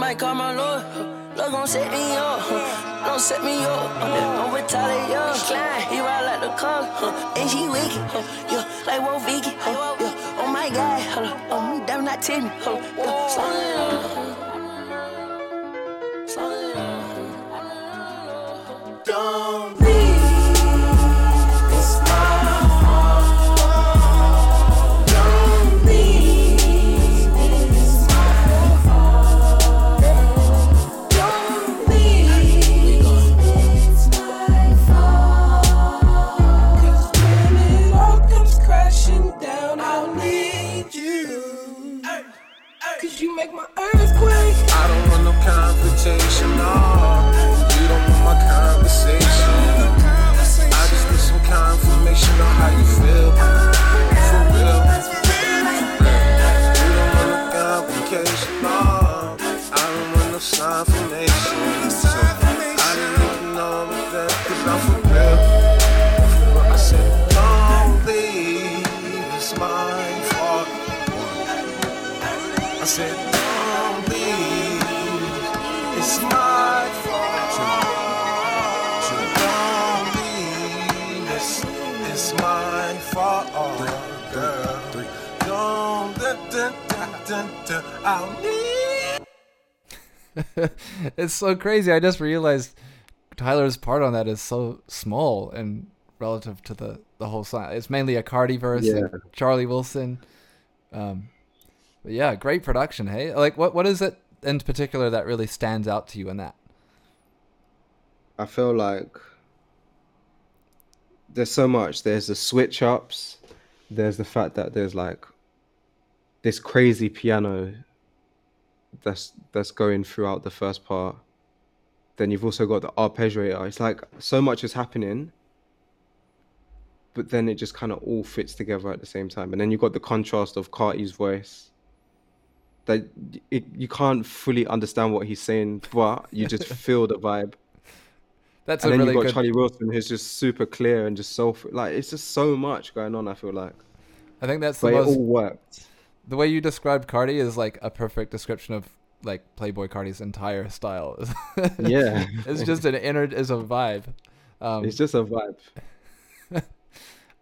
might call my lord. Love gon' set me up, don't set me up. Don't retaliate, Slide, he ride like the car, and she wicked, yeah, like Wolf Vicky, yeah. Oh my God, huh? oh me damn not Timmy. Slow down, *laughs* it's so crazy. I just realized Tyler's part on that is so small and relative to the the whole song. It's mainly a Carti verse Yeah. Charlie Wilson. Um, but yeah, great production. Hey, like what what is it in particular that really stands out to you in that? I feel like there's so much. There's the switch ups. There's the fact that there's like this crazy piano that's that's going throughout the first part. Then you've also got the arpeggiator. It's like so much is happening, but then it just kind of all fits together at the same time. And then you've got the contrast of Carti's voice, that it, you can't fully understand what he's saying, but you just *laughs* feel the vibe. That's and a then really you've got good. Charlie Wilson, who's just super clear and just so like it's just so much going on. I feel like, I think that's the but it most. all worked. The way you described Carti is like a perfect description of like Playboi Carti's entire style. *laughs* Yeah, it's just an inner is a vibe. Um, it's just a vibe. *laughs*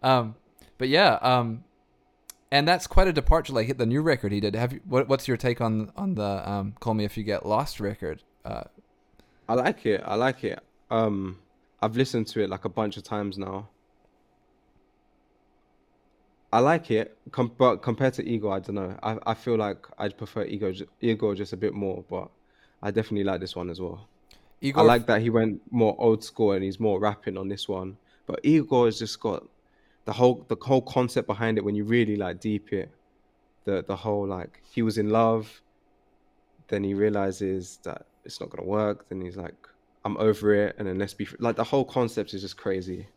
um, but yeah, um, and that's quite a departure. Like hit the new record he did. Have you? What, what's your take on on the um, "Call Me If You Get Lost" record? Uh, I like it. I like it. Um, I've listened to it like a bunch of times now. I like it, com- but compared to Igor, I don't know. I I feel like I'd prefer Igor Igor just a bit more, but I definitely like this one as well. Igor, I like that he went more old school and he's more rapping on this one. But Igor has just got the whole the whole concept behind it when you really like deep it. The the whole like he was in love, then he realizes that it's not gonna work. Then he's like, I'm over it, and then let's be like the whole concept is just crazy.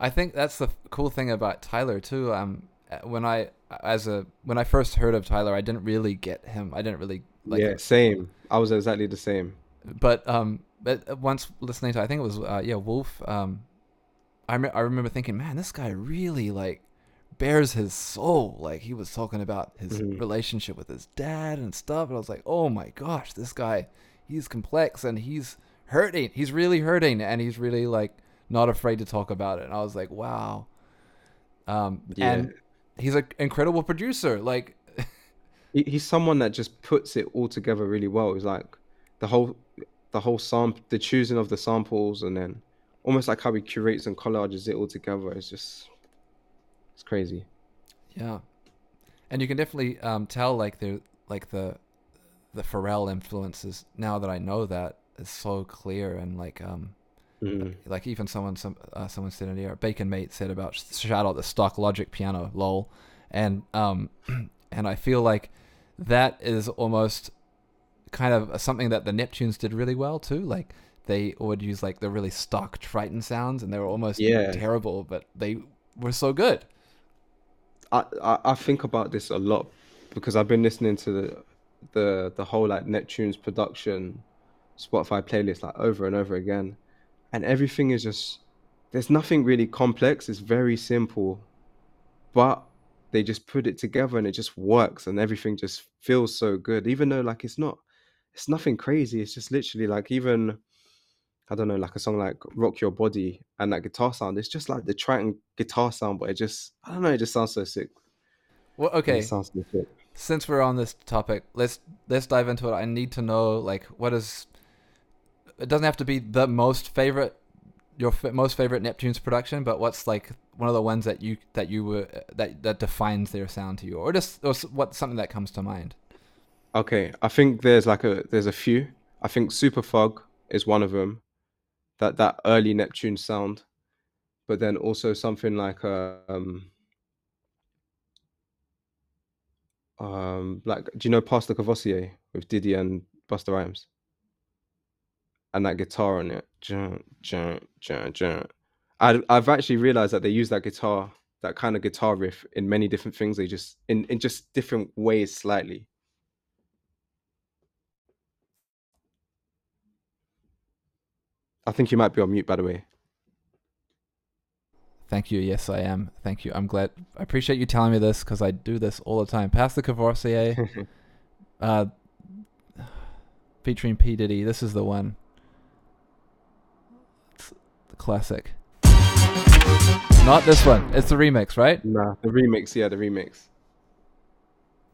I think that's the cool thing about Tyler too. Um, uh, when I as a when I first heard of Tyler, I didn't really get him. I didn't really like. yeah, same. I was exactly the same. but um but once listening to i think it was uh, yeah wolf um I, me- I remember thinking man this guy really like bears his soul like he was talking about his Mhm. relationship with his dad and stuff and i was like oh my gosh this guy he's complex and he's hurting he's really hurting and he's really like not afraid to talk about it and i was like wow um Yeah. and he's an incredible producer like he, he's someone that just puts it all together really well. It's like the whole the whole sample, the choosing of the samples, and then almost like how he curates and collages it all together. It's just it's crazy. Yeah, and you can definitely um, tell like the like the the Pharrell influences now that I know that is so clear and like um Mm. like even someone some uh, someone said in here Bacon Mate said about shout out the stock Logic piano lol and um *clears throat* and I feel like that is almost kind of something that the Neptunes did really well too like they would use like the really stock Triton sounds and they were almost Yeah. terrible but they were so good I, I I think about this a lot because I've been listening to the the the whole like Neptune's production Spotify playlist like over and over again, and everything is just there's nothing really complex. It's very simple, but they just put it together and it just works and everything just feels so good. Even though like it's not, it's nothing crazy. It's just literally like even. I don't know, like a song like "Rock Your Body" and that guitar sound. It's just like the Triton guitar sound, but it just, I don't know, it just sounds so sick. well It okay sounds so sick. since we're on this topic, let's let's dive into it. I need to know like what is. It doesn't have to be the most favorite, your f- most favorite Neptune's production, but what's like one of the ones that you that you were that that defines their sound to you, or just or what something that comes to mind. Okay, I think there's like a there's a few. I think Superthug is one of them. That that early Neptune sound, but then also something like um um like do you know Pass the Courvoisier with Diddy and Busta Rhymes? And that guitar on it. Jun, jun, jun, jun. I I've actually realized that they use that guitar, that kind of guitar riff in many different things. They just in, in just different ways slightly. I think you might be on mute, by the way. Thank you. Yes, I am. Thank you. I'm glad. I appreciate you telling me this because I do this all the time. Pass the Courvoisier, uh, featuring P Diddy. This is the one. It's the classic. Not this one. It's the remix, right? Nah, the remix, yeah, the remix.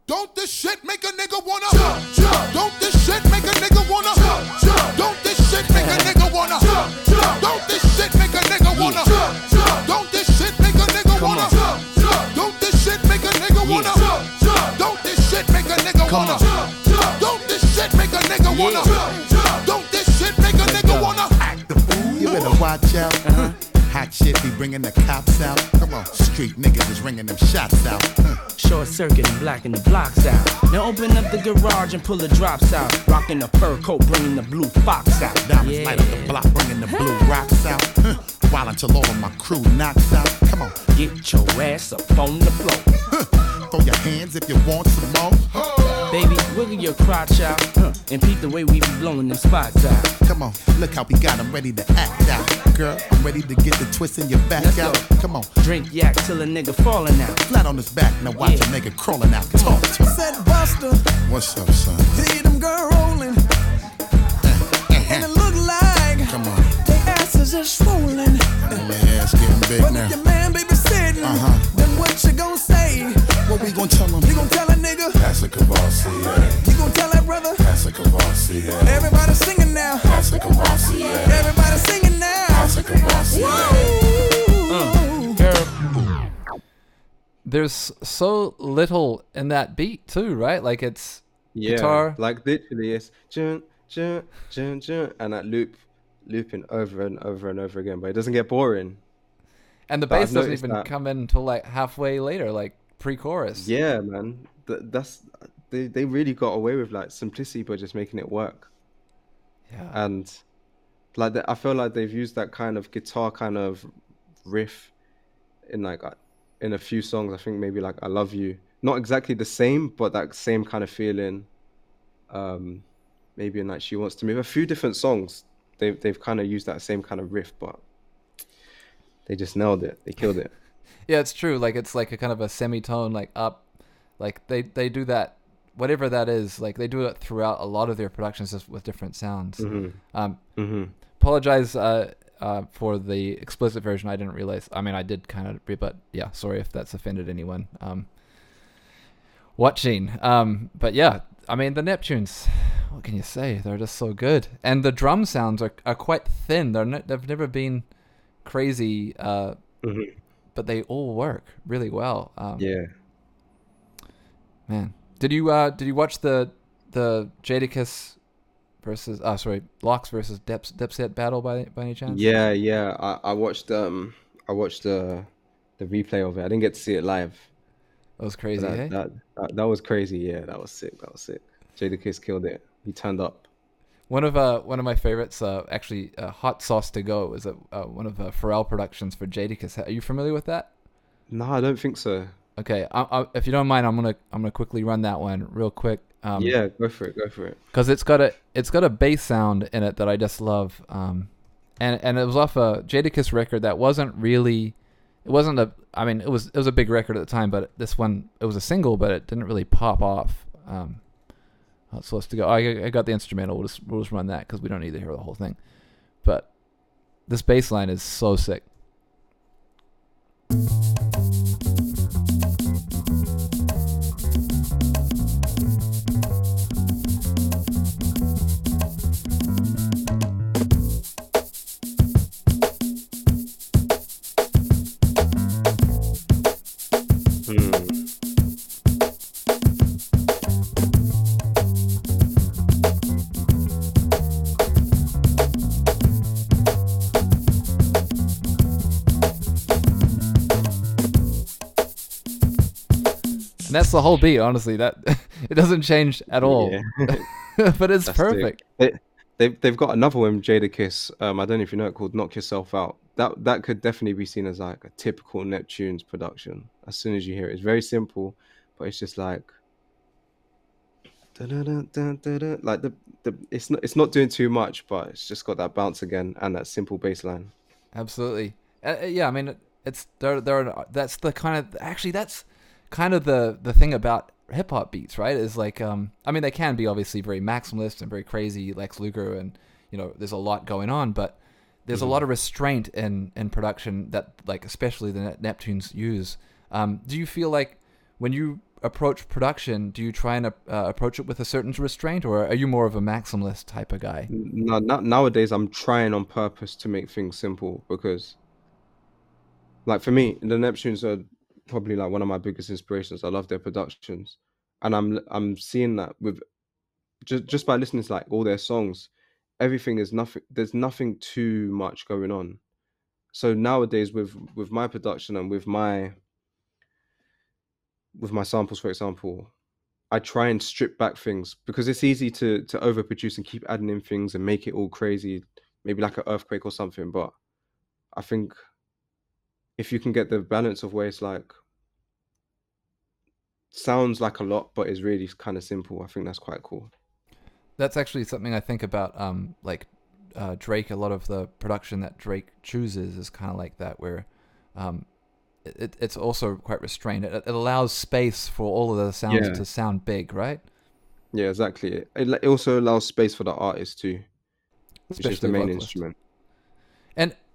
Don't this shit make a nigga wanna jump, jump. Don't this shit make a nigga wanna jump, jump. Don't this shit make a nigga wanna jump, jump. Don't this shit make a nigga wanna jump, jump. Don't this shit make a nigga wanna jump, jump. Don't this shit make a nigga wanna jump, jump. Don't this shit make a nigga wanna jump, jump. Don't this shit make a nigga wanna jump, jump. Watch out. Uh-huh. Hot shit be bringing the cops out. Come on, street niggas is ringing them shots out. Huh. Short circuit and blacking the blocks out. Now open up the garage and pull the drops out. Rocking the fur coat, bringing the blue fox out. Diamonds light up the block, bringing the blue rocks out. Huh. While until all of my crew knocks out. Come on, Get your ass up on the floor. huh. throw your hands if you want some more. Wiggle your crotch out, huh, and peep the way we be blowing them spots out. Come on, look how we got 'em ready to act out. Girl, I'm ready to get the twist in your back Let's out. go. Come on, Drink yak till a nigga falling out. flat on his back, now watch Yeah. a nigga crawling out. Talk to me. Said Busta, What's up, son? see them girl rolling, and it look like Come on, they asses is swollen. and my ass getting big But now. if your man babysitting, Uh-huh. then what you gon' say? What we gonna tell him? You gon' tell a nigga? Pass a Courvoisier, yeah. You gon' tell that brother? Pass a Courvoisier, yeah. Everybody singing now. Pass a Courvoisier, yeah. Everybody singing now. Pass a Courvoisier, yeah. Uh, There's so little in that beat too, right? Like it's Yeah, guitar. like literally, it's jun, jun, jun, jun, and that loop, looping over and over and over again. But it doesn't get boring. And the bass doesn't even that- come in until like halfway later, like pre-chorus. Yeah, man, Th- that's they they really got away with like simplicity, but just making it work. Yeah. and like I feel like they've used that kind of guitar kind of riff in like uh, in a few songs. I think maybe like "I Love You," not exactly the same, but that same kind of feeling. Um, maybe in like "She Wants to Move," a few different songs. They've they've kind of used that same kind of riff, but they just nailed it. They killed it. *laughs* Yeah, it's true. Like it's like a kind of a semitone, like up. Like they they do that, whatever that is. Like they do it throughout a lot of their productions, just with different sounds. hmm Um, hmm apologize uh, uh, for the explicit version. I didn't realize. I mean, I did kind of, but yeah, sorry if that's offended anyone. Um, watching. Um, but yeah, I mean the Neptunes. What can you say? They're just so good, and the drum sounds are, are quite thin. They're ne- they've never been crazy, uh, hmm but they all work really well. Um, Yeah. Man, did you uh did you watch the the Jadakiss versus uh sorry LOX versus Deps Dipset battle by by any chance? Yeah, yeah. I, I watched um I watched the the replay of it. I didn't get to see it live. that was crazy. that, eh? that, that that was crazy. Yeah, that was sick. That was sick. Jada Kiss killed it. He turned up. One of uh one of my favorites uh actually uh, Hot Sauce to Go is a uh, one of uh, Pharrell productions for Jadakiss. Are you familiar with that? No, I don't think so. Okay, I, I, if you don't mind, I'm gonna I'm gonna quickly run that one real quick. Um, yeah, go for it. Go for it. because it's got a it's got a bass sound in it that I just love. Um, and and it was off a Jadakiss record that wasn't really, it wasn't a. I mean, it was it was a big record at the time, but this one it was a single, but it didn't really pop off. Um, uh, so let's go. I I got the instrumental. We'll just we'll just run that because we don't need to hear the whole thing. But this bass line is so sick. That's the whole beat. Honestly, that *laughs* it doesn't change at all. Yeah. *laughs* but it's That's perfect. They, they've they've got another one, Jada Kiss. Um, I don't know if you know it called "Knock Yourself Out." That that could definitely be seen as like a typical Neptunes production. As soon as you hear it, it's very simple, but it's just like. Like the, the it's not it's not doing too much, but it's just got that bounce again and that simple bass line. Absolutely. Uh, uh, yeah, I mean, it's there. There. Are that's the kind of actually that's kind of the the thing about hip hop beats, right? Is like, um, I mean, they can be obviously very maximalist and very crazy, Lex Luger, and you know, there's a lot going on, but there's a lot of restraint in in production that, like, especially the Neptunes use. Um, do you feel like when you approach production, do you try and uh, approach it with a certain restraint, or are you more of a maximalist type of guy? No, no, nowadays I'm trying on purpose to make things simple because, like for me, the Neptunes are probably like one of my biggest inspirations. I love their productions, and I'm I'm seeing that with just just by listening to like all their songs, everything is nothing. There's nothing too much going on. So nowadays, with with my production and with my with my samples, for example, I try and strip back things because it's easy to to overproduce and keep adding in things and make it all crazy, maybe like an earthquake or something. But I think if you can get the balance of where it's like sounds like a lot, but is really kind of simple. I think that's quite cool. That's actually something I think about. Um, like uh, Drake, a lot of the production that Drake chooses is kind of like that, where um, it, it's also quite restrained. It, it allows space for all of the sounds Yeah. to sound big, right? Yeah, exactly. It, it also allows space for the artist too, which is the main vocalist. instrument.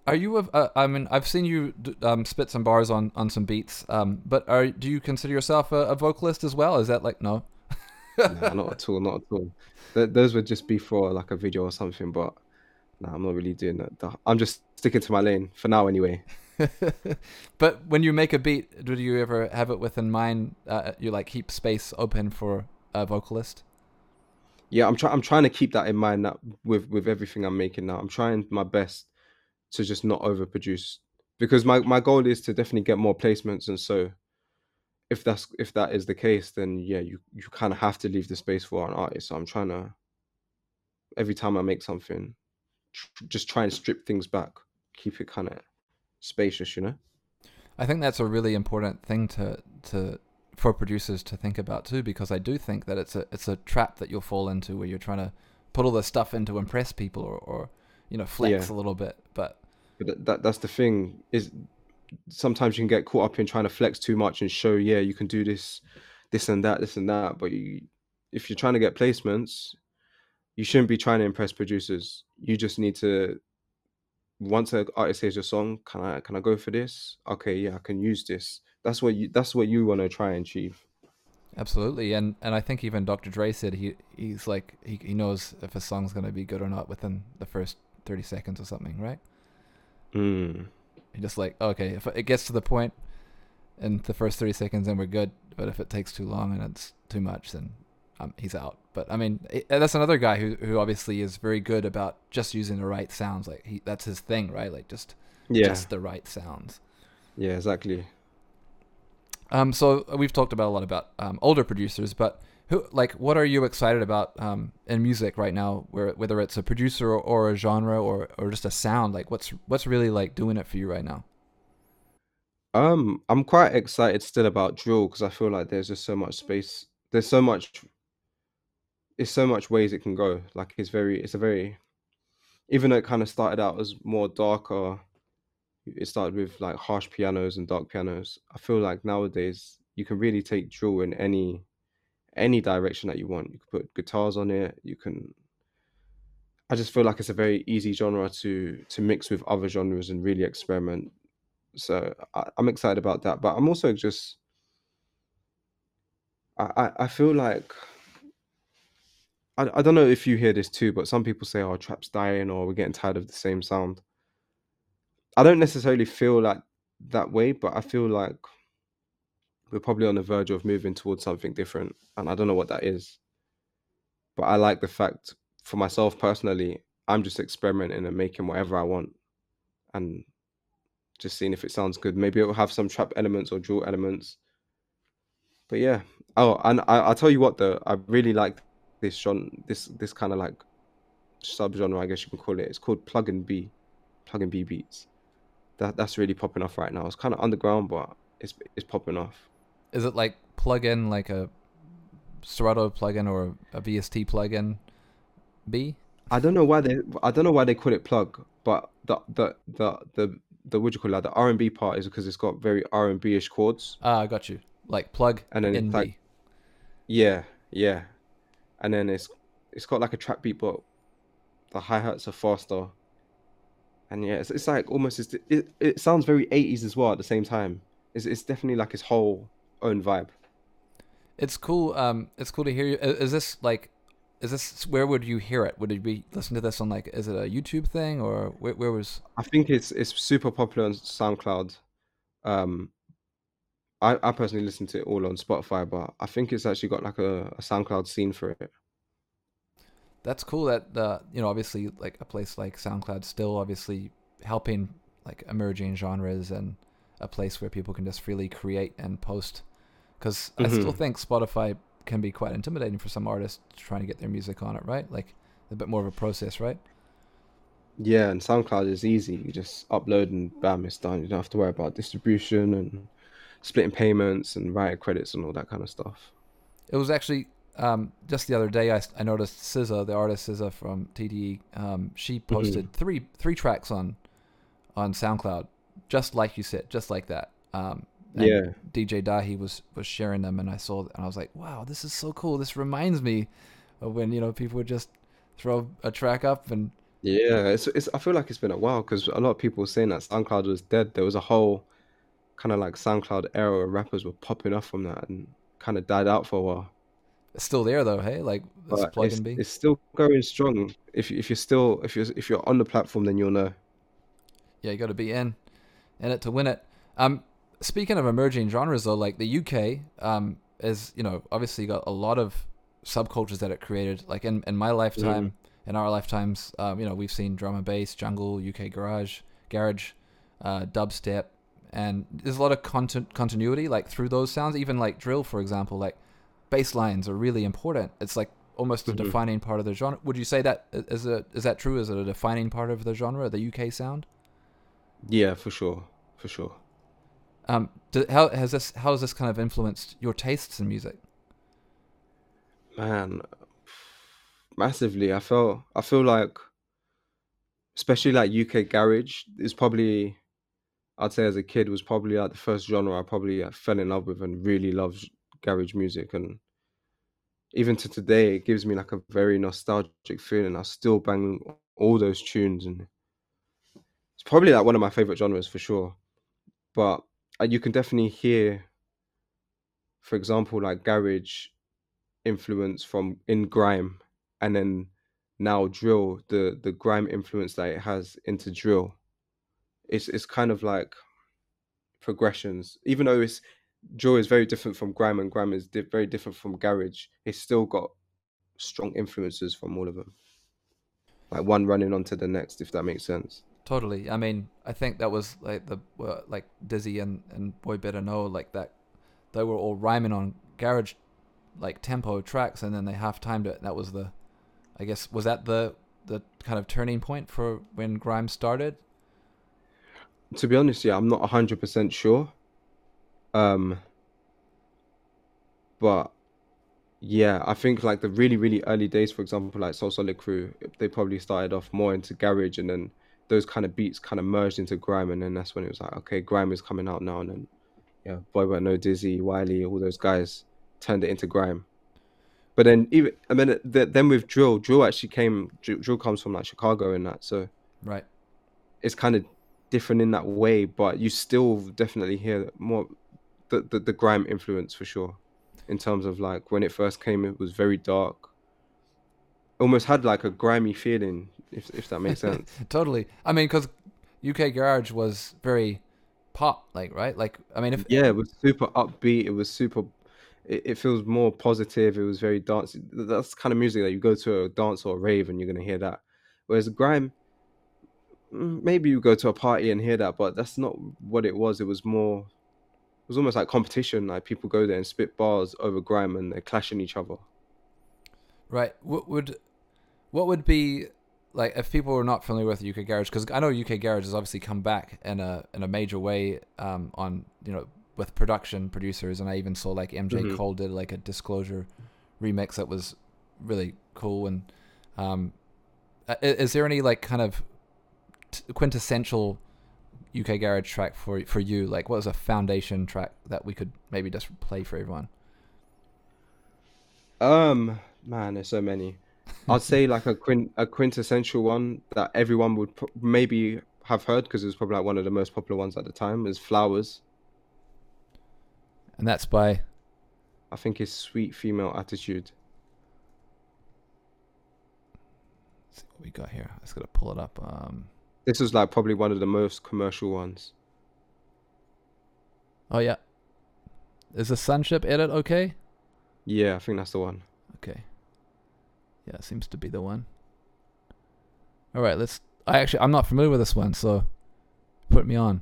Are you? a- Uh, I mean, I've seen you um, spit some bars on, on some beats. Um, but are do you consider yourself a, a vocalist as well? Is that like no? *laughs* nah, not at all, not at all. Th- those would just be for like a video or something, but nah, I'm not really doing that. I'm just sticking to my lane for now, anyway. *laughs* but when you make a beat, do you ever have it within mind? Uh, you like keep space open for a vocalist? Yeah, I'm trying. I'm trying to keep that in mind that with with everything I'm making now. I'm trying my best to just not overproduce because my my goal is to definitely get more placements, and so if that's if that is the case, then yeah, you you kind of have to leave the space for an artist. So I'm trying to every time I make something, tr- just try and strip things back, keep it kind of spacious, you know. I think that's a really important thing to to for producers to think about too, because I do think that it's a it's a trap that you'll fall into where you're trying to put all this stuff in to impress people or, or you know flex Yeah. a little bit. But But that, that that's the thing is sometimes you can get caught up in trying to flex too much and show yeah you can do this this and that this and that but you if you're trying to get placements you shouldn't be trying to impress producers you just need to once an artist hears your song can i can i go for this okay yeah i can use this that's what you that's what you want to try and achieve Absolutely, and and I think even Dr. Dre said he he's like he he knows if a song's gonna be good or not within the first thirty seconds or something, right? Mm. He just like okay, if it gets to the point in the first thirty seconds, then we're good. But if it takes too long and it's too much, then um, he's out. But I mean, i that's another guy who who obviously is very good about just using the right sounds. Like he that's his thing, right? Like just yeah just the right sounds. yeah exactly Um, so we've talked about a lot about um, older producers, but who like what are you excited about um, in music right now? Where whether it's a producer or, or a genre or, or just a sound, like what's what's really like doing it for you right now? Um, I'm quite excited still about drill because I feel like there's just so much space. There's so much. It's so much ways it can go. Like it's very. It's a very. Even though it kind of started out as more darker, it started with like harsh pianos and dark pianos. I feel like nowadays you can really take drill in any, any direction that you want. You can put guitars on it. You can. I just feel like it's a very easy genre to to mix with other genres and really experiment so I, I'm excited about that. But I'm also just I, I, I feel like I, I don't know if you hear this too, but some people say, "Oh, trap's dying," or "We're getting tired of the same sound." I don't necessarily feel like that way, but I feel like we're probably on the verge of moving towards something different, and I don't know what that is. But I like the fact, for myself personally, I'm just experimenting and making whatever I want, and just seeing if it sounds good. Maybe it'll have some trap elements or drill elements. But yeah. Oh, and I, I'll tell you what though, I really like this genre, this this kind of like subgenre, I guess you can call it. It's called plug and B, plug and B beats. That that's really popping off right now. It's kind of underground, but it's it's popping off. Is it like plug in like a Serato plugin or a VST plugin? B. I don't know why they I don't know why they call it plug, but the the the the the what you call it? The R and B part is because it's got very R and B ish chords. Ah, I got you. Like plug And then in like- Yeah, yeah. And then it's it's got like a trap beat, but the hi hats are faster. And yeah, it's, it's like almost it's, it it sounds very 80s as well at the same time. It's it's definitely like his whole own vibe. It's cool. Um, it's cool to hear you. Is this like, is this where would you hear it? Would it be listen to this on like, is it a YouTube thing or where, where was? I think it's it's super popular on SoundCloud. Um, I I personally listen to it all on Spotify, but I think it's actually got like a, a SoundCloud scene for it. That's cool. That uh, you know, obviously, like a place like SoundCloud still obviously helping like emerging genres and a place where people can just freely create and post. Because I still think Spotify can be quite intimidating for some artists trying to get their music on it, right? Like a bit more of a process, right? Yeah, and SoundCloud is easy. You just upload and bam, it's done. You don't have to worry about distribution and splitting payments and writer credits and all that kind of stuff. It was actually um, just the other day I, I noticed SZA, the artist SZA from TDE, um, she posted three three tracks on on SoundCloud, just like you said, just like that. Um, and Yeah. DJ Dahi was was sharing them, and I saw and I was like, wow, this is so cool. This reminds me of when you know people would just throw a track up and Yeah, it's, it's I feel like it's been a while because a lot of people were saying that SoundCloud was dead. There was a whole kind of like SoundCloud era where rappers were popping off from that and kind of died out for a while. It's still there though. Hey, like But plug it's, and be. it's still going strong. If if you're still if you're if you're on the platform, then you'll know. Yeah, you got to be in in it to win it. Um, speaking of emerging genres, though, like the UK, um, is you know obviously got a lot of subcultures that it created. Like in in my lifetime, in our lifetimes, um, you know, we've seen drum and bass, jungle, UK garage, garage, uh, dubstep, and there's a lot of content continuity like through those sounds. Even like drill, for example, like bass lines are really important. It's like almost a Mhm. defining part of the genre. Would you say that is a is that true? Is it a defining part of the genre, the UK sound? Yeah, for sure, for sure. Um, do, how has this how has this kind of influenced your tastes in music? Man, massively. I felt I feel like, especially like UK garage is probably, I'd say as a kid was probably like the first genre I probably uh, fell in love with and really loved garage music and even to today it gives me like a very nostalgic feeling. I still bang all those tunes and it's probably like one of my favorite genres for sure. But uh, you can definitely hear, for example, like garage influence from in grime and then now drill the the grime influence that it has into drill it's it's kind of like progressions even though it's drill is very different from grime and grime is di- very different from garage it's still got strong influences from all of them like one running onto the next if that makes sense Totally. I mean, I think that was like the uh, like Dizzee and and Boy Better Know like that. They were all rhyming on garage, like tempo tracks, and then they half timed it. That was the, I guess, was that the the kind of turning point for when grime started? to be honest yeah i'm not 100% sure um but yeah i think like the really really early days for example like So Solid Crew they probably started off more into garage and then those kind of beats kind of merged into grime and then that's when it was like okay grime is coming out now and then yeah Boy Better Know Dizzee wiley all those guys turned it into grime but then even I mean it- th- then with drill drill actually came drill comes from like chicago and that so Right. it's kind of different in that way, but you still definitely hear more the, the the grime influence for sure. In terms of like when it first came, it was very dark. Almost had like a grimy feeling, if if that makes sense. *laughs* Totally. I mean, because UK garage was very pop, like right, like I mean, if yeah, it was super upbeat. It was super. It, it feels more positive. It was very dance. That's the kind of music that you go to a dance or a rave and you're gonna hear that. Whereas grime, mm, maybe you go to a party and hear that, but that's not what it was. It was more. Was almost like competition. Like people go there and spit bars over grime and they're clashing each other. Right. What would what would be like if people were not familiar with UK Garage? Because I know UK Garage has obviously come back in a in a major way um, on you know with production producers, and I even saw like MJ Mhm. Cole did like a Disclosure remix that was really cool. And um, i- is there any like kind of t- quintessential UK Garage track for for you? Like, what was a foundation track that we could maybe just play for everyone? Um, man, there's so many. I'd say like a quint a quintessential one that everyone would pro- maybe have heard because it was probably like one of the most popular ones at the time is Flowers. And that's by I think it's Sweet Female Attitude. let's see what we got here. I just gotta pull it up. Um, This was like probably one of the most commercial ones. Oh yeah. Is the Sunship edit okay? Yeah, I think that's the one. Okay. Yeah, it seems to be the one. All right, let's. I actually I'm not familiar with this one, so put me on.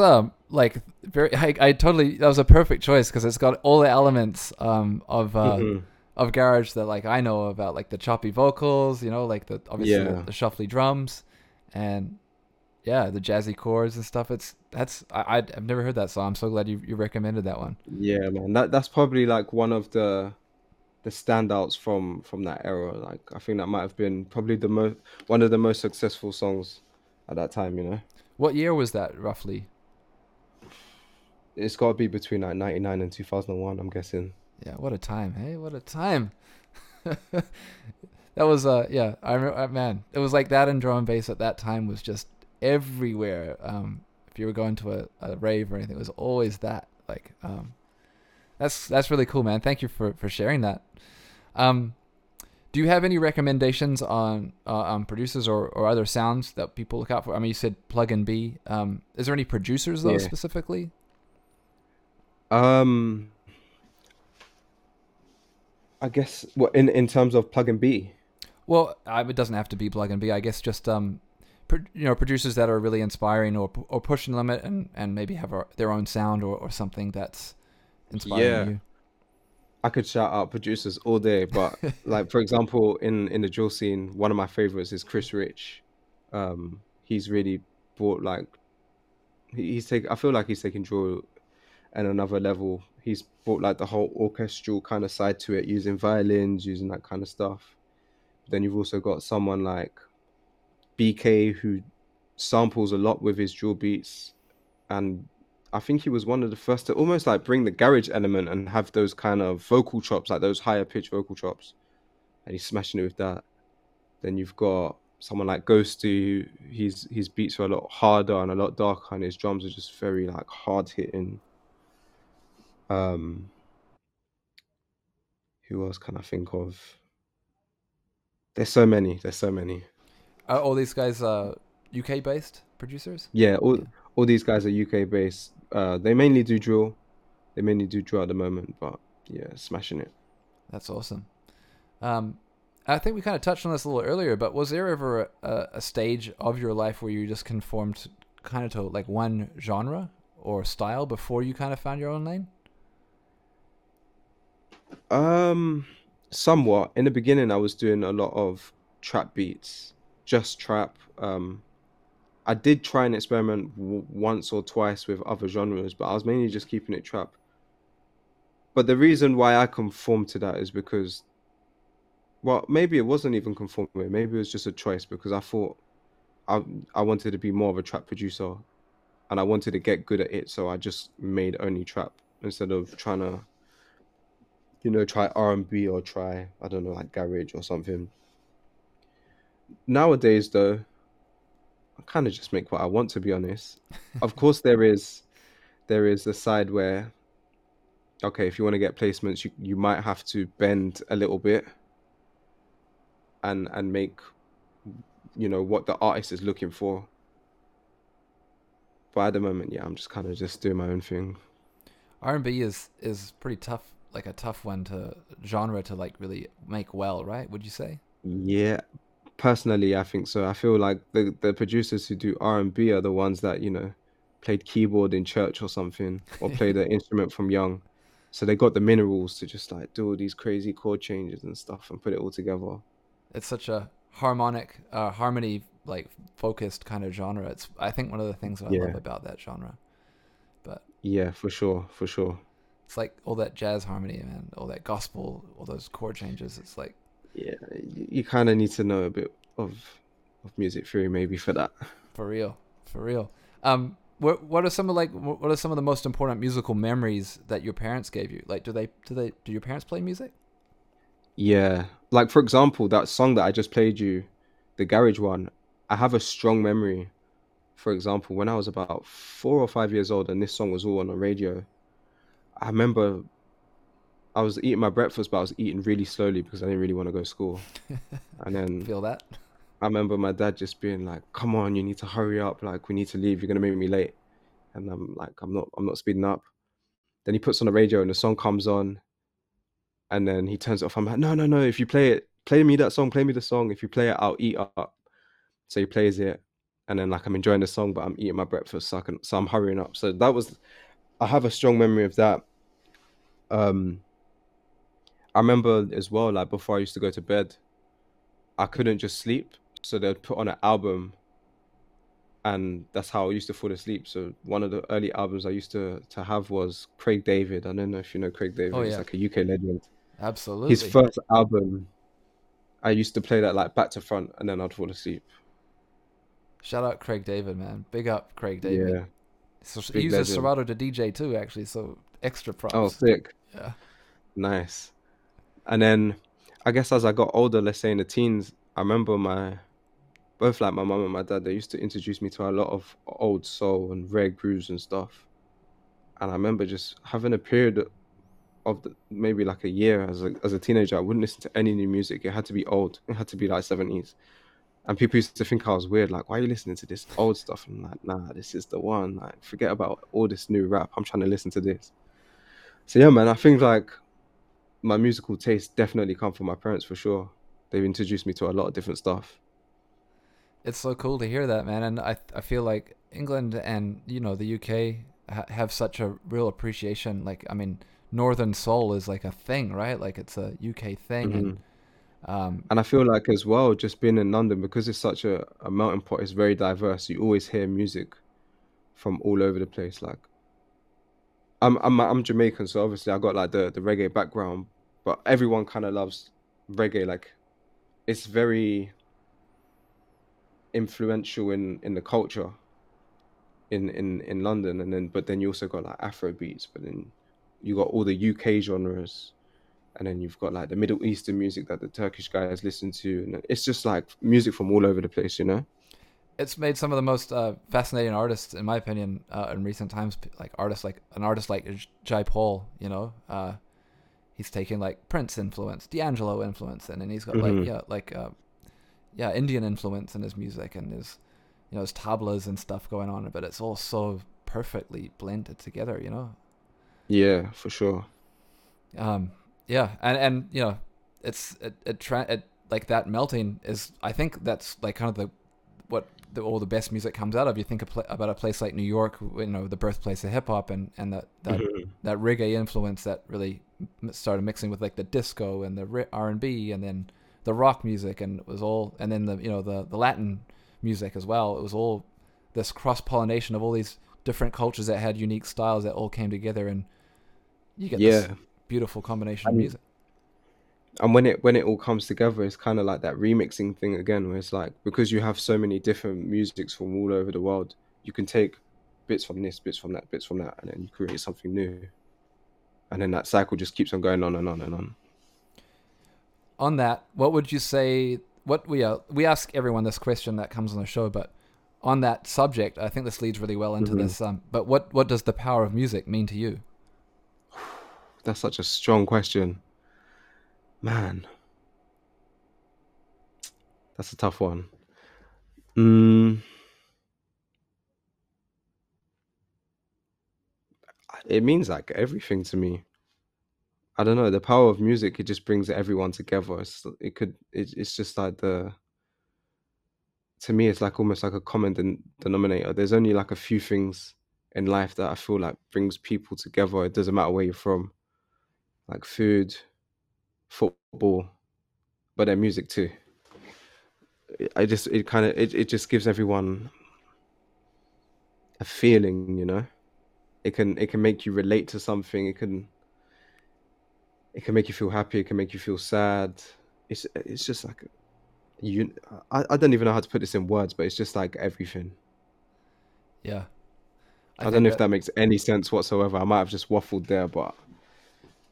Um like very. I, I totally that was a perfect choice because it's got all the elements um of uh Mhm. of garage that like I know about, like the choppy vocals, you know, like the obviously Yeah. the, the shuffly drums, and yeah, the jazzy chords and stuff. It's that's I I've never heard that song. I'm so glad you you recommended that one. Yeah, man. That that's probably like one of the the standouts from from that era. Like I think that might have been probably the most one of the most successful songs at that time, you know. What year was that roughly? It's got to be between like 99 and 2001, I'm guessing. Yeah, what a time, hey, what a time. *laughs* that was uh yeah, I remember man, it was like that and drum and bass at that time was just everywhere. Um if you were going to a, a rave or anything, it was always that. Like um that's that's really cool, man. Thank you for for sharing that. Um do you have any recommendations on uh, on producers or, or other sounds that people look out for? I mean, you said Plug and B. Um, is there any producers though Yeah. specifically? Um I guess well, in in terms of plug and B. Well, it doesn't have to be plug and B. I guess just um, you know, producers that are really inspiring or or pushing the limit and and maybe have a, their own sound or, or something that's inspiring Yeah. you. I could shout out producers all day, but *laughs* like for example, in in the drill scene, one of my favorites is Chris Rich. Um, he's really brought like he's take. I feel like he's taking drill at another level. He's brought like the whole orchestral kind of side to it, using violins, using that kind of stuff. Then you've also got someone like BK who samples a lot with his drill beats, and I think he was one of the first to almost like bring the garage element and have those kind of vocal chops, like those higher pitch vocal chops. And he's smashing it with that. Then you've got someone like Ghosty, who his his beats are a lot harder and a lot darker, and his drums are just very like hard hitting. Um who else can I think of? There's so many, there's so many. Are all these guys uh, UK based producers? Yeah, all all these guys are UK based. Uh, they mainly do drill. They mainly do drill at the moment, but yeah, smashing it. That's awesome. Um, I think we kind of touched on this a little earlier, but was there ever a, a, a stage of your life where you just conformed kind of to like one genre or style before you kind of found your own lane? Um, somewhat. In the beginning, I was doing a lot of trap beats, just trap. Um, I did try and experiment w- once or twice with other genres, but I was mainly just keeping it trap. But the reason why I conformed to that is because, well, maybe it wasn't even conforming. Maybe it was just a choice because I thought I I wanted to be more of a trap producer, and I wanted to get good at it. So I just made only trap instead of trying to you know, try R and B or try I don't know like garage or something. Nowadays, though, I kind of just make what I want. To be honest, *laughs* of course there is there is a side where okay, if you want to get placements, you you might have to bend a little bit and and make you know what the artist is looking for. But at the moment, yeah, I'm just kind of just doing my own thing. R and B is is pretty tough, like a tough one to genre to like really make well, right? Would you say? Yeah, personally, I think so. I feel like the the producers who do R and B are the ones that you know played keyboard in church or something, or *laughs* played an instrument from young, so they got the minerals to just like do all these crazy chord changes and stuff and put it all together. It's such a harmonic, uh, harmony like focused kind of genre. It's I think one of the things that I love about that genre. But Yeah, for sure, for sure. It's like all that jazz harmony and all that gospel, all those chord changes. It's like Yeah, you, you kind of need to know a bit of of music theory maybe for that. For real, for real. Um, what what are some of like what are some of the most important musical memories that your parents gave you? Like, do they do they do your parents play music? Yeah. Like for example, that song that I just played you, the garage one, I have a strong memory. For example, when I was about four or five years old and this song was all on the radio, I remember I was eating my breakfast, but I was eating really slowly because I didn't really want to go to school. *laughs* And then Feel that? I remember my dad just being like, "Come on, you need to hurry up. Like, we need to leave. You're gonna make me late." And I'm like, "I'm not. I'm not speeding up." Then he puts on the radio and the song comes on, and then he turns it off. I'm like, "No, no, no! If you play it, play me that song. Play me the song. If you play it, I'll eat up." So he plays it, and then like I'm enjoying the song, but I'm eating my breakfast, so I can, so I'm hurrying up. So that was, I have a strong memory of that. Um, I remember as well, like before I used to go to bed, I couldn't just sleep, so they'd put on an album, and that's how I used to fall asleep. So one of the early albums I used to to have was Craig David. I don't know if you know Craig David. Oh, yeah. He's like a UK legend. Absolutely. His first album, I used to play that like back to front, and then I'd fall asleep. Shout out Craig David, man. Big up Craig David. Yeah. So he uses legend. Serato to DJ too, actually. So extra props. Oh, sick. Yeah. Nice. And then I guess as I got older, let's say in the teens, I remember my both like my mum and my dad, they used to introduce me to a lot of old soul and rare grooves and stuff. And I remember just having a period of the, maybe like a year as a as a teenager, I wouldn't listen to any new music. It had to be old. It had to be like seventies. And people used to think I was weird, like, why are you listening to this old stuff? And I'm like, nah, this is the one. Like, forget about all this new rap. I'm trying to listen to this. So yeah, man, I think like my musical taste definitely come from my parents for sure. They've introduced me to a lot of different stuff. It's so cool to hear that, man. And I I feel like England and you know the UK ha- have such a real appreciation. Like I mean, Northern Soul is like a thing, right? Like it's a UK thing, and um, And I feel like as well, just being in London because it's such a, a melting pot, it's very diverse. You always hear music from all over the place. Like I'm I'm I'm Jamaican, so obviously I got like the, the reggae background, but everyone kind of loves reggae. Like it's very influential in in the culture in in in London, and then but then you also got like Afro beats, but then you got all the UK genres, and then you've got like the Middle Eastern music that the Turkish guys listen to, and it's just like music from all over the place, you know. It's made some of the most uh, fascinating artists, in my opinion, uh, in recent times. Like artists like an artist like Jai Paul, you know, uh, he's taking like Prince influence, D'Angelo influence, and then he's got Mhm. like yeah, like uh, yeah, Indian influence in his music and his you know his tablas and stuff going on, but it's all so perfectly blended together, you know. Yeah, for sure. Um, yeah, and and you know, it's it it, tra- it like that melting is. I think that's like kind of the what the, all the best music comes out of. You think about a place like New York, you know, the birthplace of hip hop, and and that that Mhm. that reggae influence that really started mixing with like the disco and the R and B, and then the rock music, and it was all, and then the you know the the Latin music as well. It was all this cross pollination of all these different cultures that had unique styles that all came together, and you get this beautiful combination of music. And when it when it all comes together it's kind of like that remixing thing again where it's like because you have so many different musics from all over the world you can take bits from this bits from that bits from that and then you create something new and then that cycle just keeps on going on and on and on on that, what would you say? What we are we ask everyone this question that comes on the show, but on that subject, I think this leads really well into Mhm. this. Um, but what what does the power of music mean to you? *sighs* that's such a strong question man that's a tough one mm. it means like everything to me I don't know. The power of music, it just brings everyone together. It's, it could, it, it's just like the, to me, it's like almost like a common den- denominator. There's only like a few things in life that I feel like brings people together. It doesn't matter where you're from, like food, football, but their music too. It- I just, it kind of, it, it just gives everyone a feeling, you know. It can, it can make you relate to something. It can it can make you feel happy it can make you feel sad it's it's just like you I, I don't even know how to put this in words but it's just like everything Yeah, i, think don't know if that makes any sense whatsoever i might have just waffled there but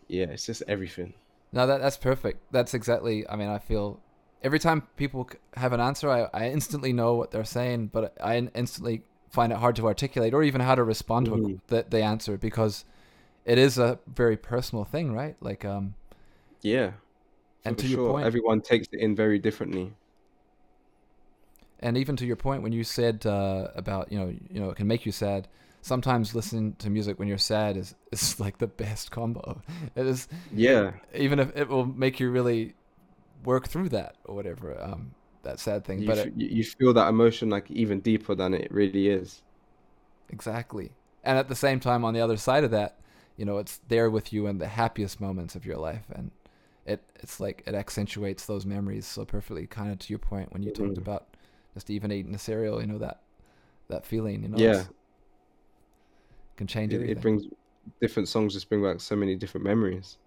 yeah it's just everything No, that that's perfect. That's exactly. I mean, I feel every time people have an answer, I, I instantly know what they're saying, but I instantly find it hard to articulate or even how to respond to Mhm. it, the, the answer because it is a very personal thing, right? Like, um, yeah and to your point, everyone takes it in very differently and even to your point when you said uh, about you know you know it can make you sad sometimes listening to music when you're sad is is *laughs* like the best combo it is yeah even if it will make you really work through that or whatever um that sad thing. You, but f- it, you feel that emotion like even deeper than it really is. Exactly. And at the same time, on the other side of that, you know, it's there with you in the happiest moments of your life, and it it's like it accentuates those memories so perfectly. Kind of to your point when you talked Mhm. about just even eating a cereal, you know that that feeling, you know, Yeah. it's- can change It, it brings different songs just bring back so many different memories.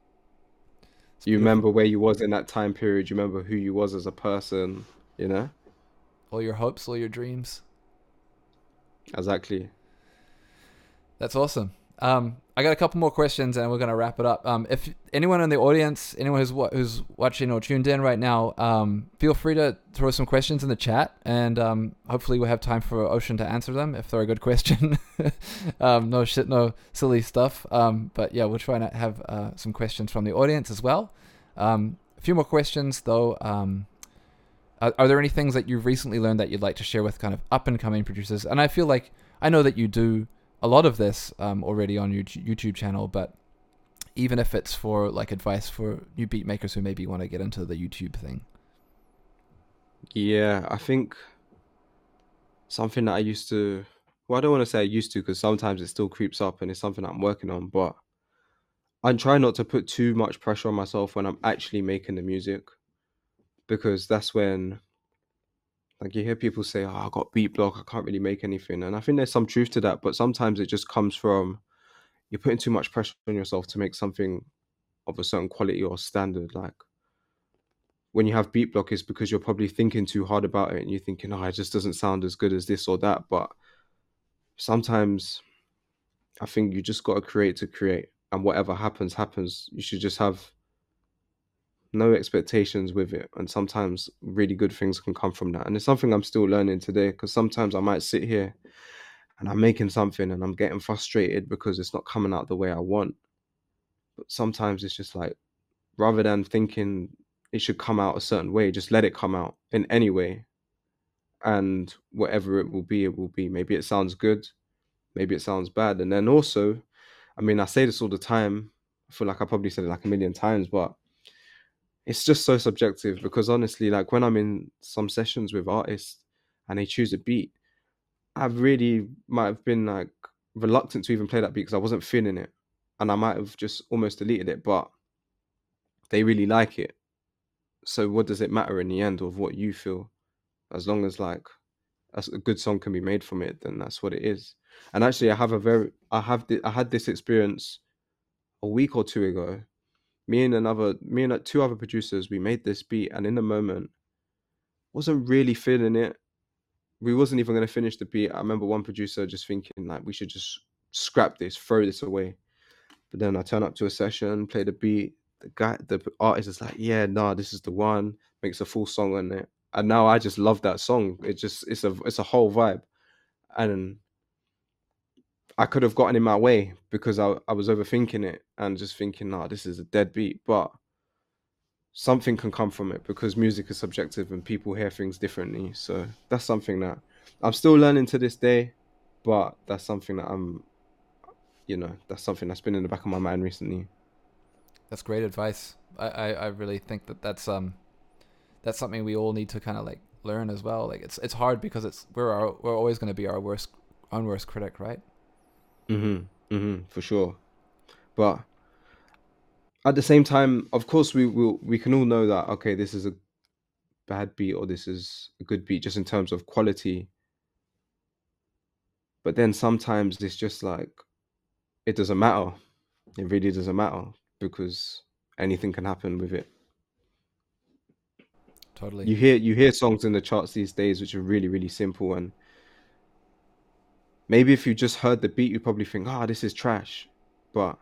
It's You beautiful. remember where you was in that time period. You remember who you was as a person. You know all your hopes, all your dreams. exactly. That's awesome. Um, I got a couple more questions, and we're gonna wrap it up. Um, if anyone in the audience, anyone who's who's watching or tuned in right now, um, feel free to throw some questions in the chat, and um, hopefully we'll have time for Ocean to answer them if they're a good *laughs* question. *laughs* um, no shit, no silly stuff. Um, but yeah, we'll try and have uh, some questions from the audience as well. Um, a few more questions though. Are there any things that you've recently learned that you'd like to share with kind of up and coming producers? And I feel like I know that you do a lot of this um, already on your YouTube channel, but even if it's for like advice for new beat makers who maybe want to get into the YouTube thing. Yeah, I think something that I used to. Well, I don't want to say I used to because sometimes it still creeps up and it's something that I'm working on. But I'm trying not to put too much pressure on myself when I'm actually making the music because that's when like you hear people say, "Oh, I got beat block. I can't really make anything," and I think there's some truth to that. But sometimes it just comes from you're putting too much pressure on yourself to make something of a certain quality or standard. Like when you have beat block, it's because you're probably thinking too hard about it, and you're thinking, "Oh, it just doesn't sound as good as this or that." But sometimes I think you just got to create to create, and whatever happens, happens. You should just have no expectations with it and sometimes really good things can come from that. And it's something i'm still learning today because sometimes i might sit here and i'm making something and i'm getting frustrated because it's not coming out the way i want. But sometimes it's just like rather than thinking it should come out a certain way just let it come out in any way. And whatever it will be it will be. Maybe it sounds good maybe it sounds bad. And then also i mean i say this all the time i feel like i probably said it like a million times but it's just so subjective because honestly, like when I'm in some sessions with artists and they choose a beat, I really might have been like reluctant to even play that beat because I wasn't feeling it. And I might have just almost deleted it, but they really like it. So what does it matter in the end of what you feel? As long as like a good song can be made from it, then that's what it is. And actually I have a very I have the, I had this experience a week or two ago me and another me and uh, two other producers we made this beat and in the moment wasn't really feeling it. We wasn't even going to finish the beat. I remember one producer just thinking like we should just scrap this throw this away. But then i turn up to a session play the beat. The guy the artist is like yeah nah this is the one. Makes a full song on it. And now i just love that song. It just it's a it's a whole vibe. And I could have gotten in my way because I, I was overthinking it and just thinking, nah, this is a dead beat. But something can come from it because music is subjective and people hear things differently. So that's something that I'm still learning to this day, but that's something that I'm, you know, that's something that's been in the back of my mind recently. That's great advice. I, I, I really think that that's um that's something we all need to kind of like learn as well. Like it's it's hard because it's we're our, we're always going to be our worst own worst critic, right? Mm-hmm. Mm-hmm. For sure. But at the same time, of course, we will we can all know that okay, this is a bad beat or this is a good beat just in terms of quality. But then sometimes it's just like it doesn't matter. It really doesn't matter because anything can happen with it. Totally. You hear you hear songs in the charts these days which are really really simple and maybe if you just heard the beat you probably think ah this is trash but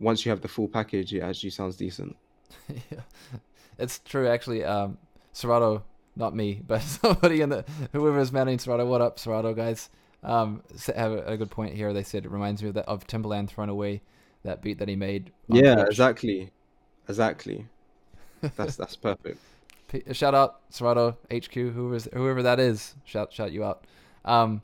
once you have the full package it actually sounds decent *laughs* yeah. It's true actually. Um, Serato, not me, *laughs* but somebody in the whoever is managing Serato. What up, Serato guys? Um, have a, a good point here. They said it reminds me of that of Timbaland throwing away that beat that he made. yeah Twitch. exactly exactly *laughs* that's that's perfect P- shout out Serato HQ, whoever's whoever that is. Shout shout you out. Um,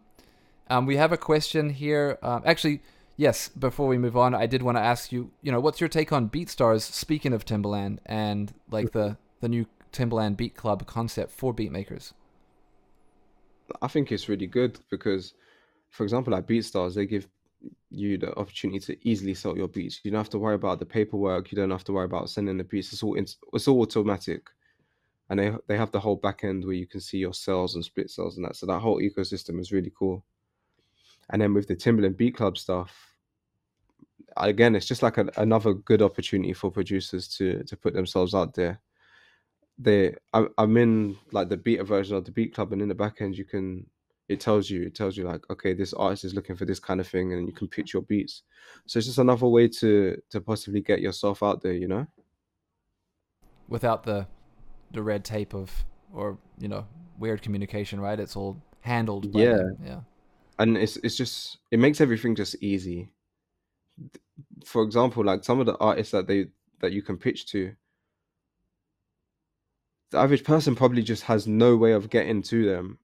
um, we have a question here. Um, actually, yes. Before we move on, I did want to ask you. You know, what's your take on BeatStars? Speaking of Timbaland and like the the new Timbaland Beat Club concept for beat makers? I think it's really good because, for example, like BeatStars, they give you the opportunity to easily sell your beats. You don't have to worry about the paperwork. You don't have to worry about sending the beats. It's all it's all automatic, and they they have the whole back end where you can see your sales and split sales and that. So that whole ecosystem is really cool. And then with the Timbaland Beat Club stuff, again, it's just like a, another good opportunity for producers to to put themselves out there. They, I, I'm in like the beta version of the Beat Club, and in the back end, you can it tells you it tells you like okay this artist is looking for this kind of thing and you can pitch your beats so it's just another way to to possibly get yourself out there you know Without the the red tape of or you know weird communication, right? It's all handled. By Yeah. yeah. And it's it's just it makes everything just easy. For example like some of the artists that they that you can pitch to the average person probably just has no way of getting to them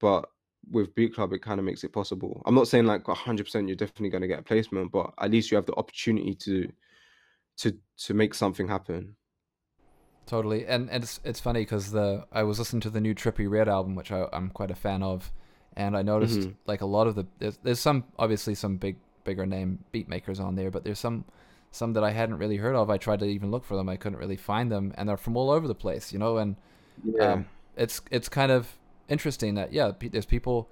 but with beat club it kind of makes it possible. I'm not saying like 100% you're definitely going to get a placement but at least you have the opportunity to to to make something happen. Totally, and, and it's it's funny because the I was listening to the new Trippie Redd album, which I, I'm quite a fan of, and I noticed Mhm. like a lot of the there's, there's some obviously some big bigger name beat makers on there, but there's some some that I hadn't really heard of. I tried to even look for them, I couldn't really find them, and they're from all over the place, you know. And Yeah. um, it's it's kind of interesting that yeah, there's people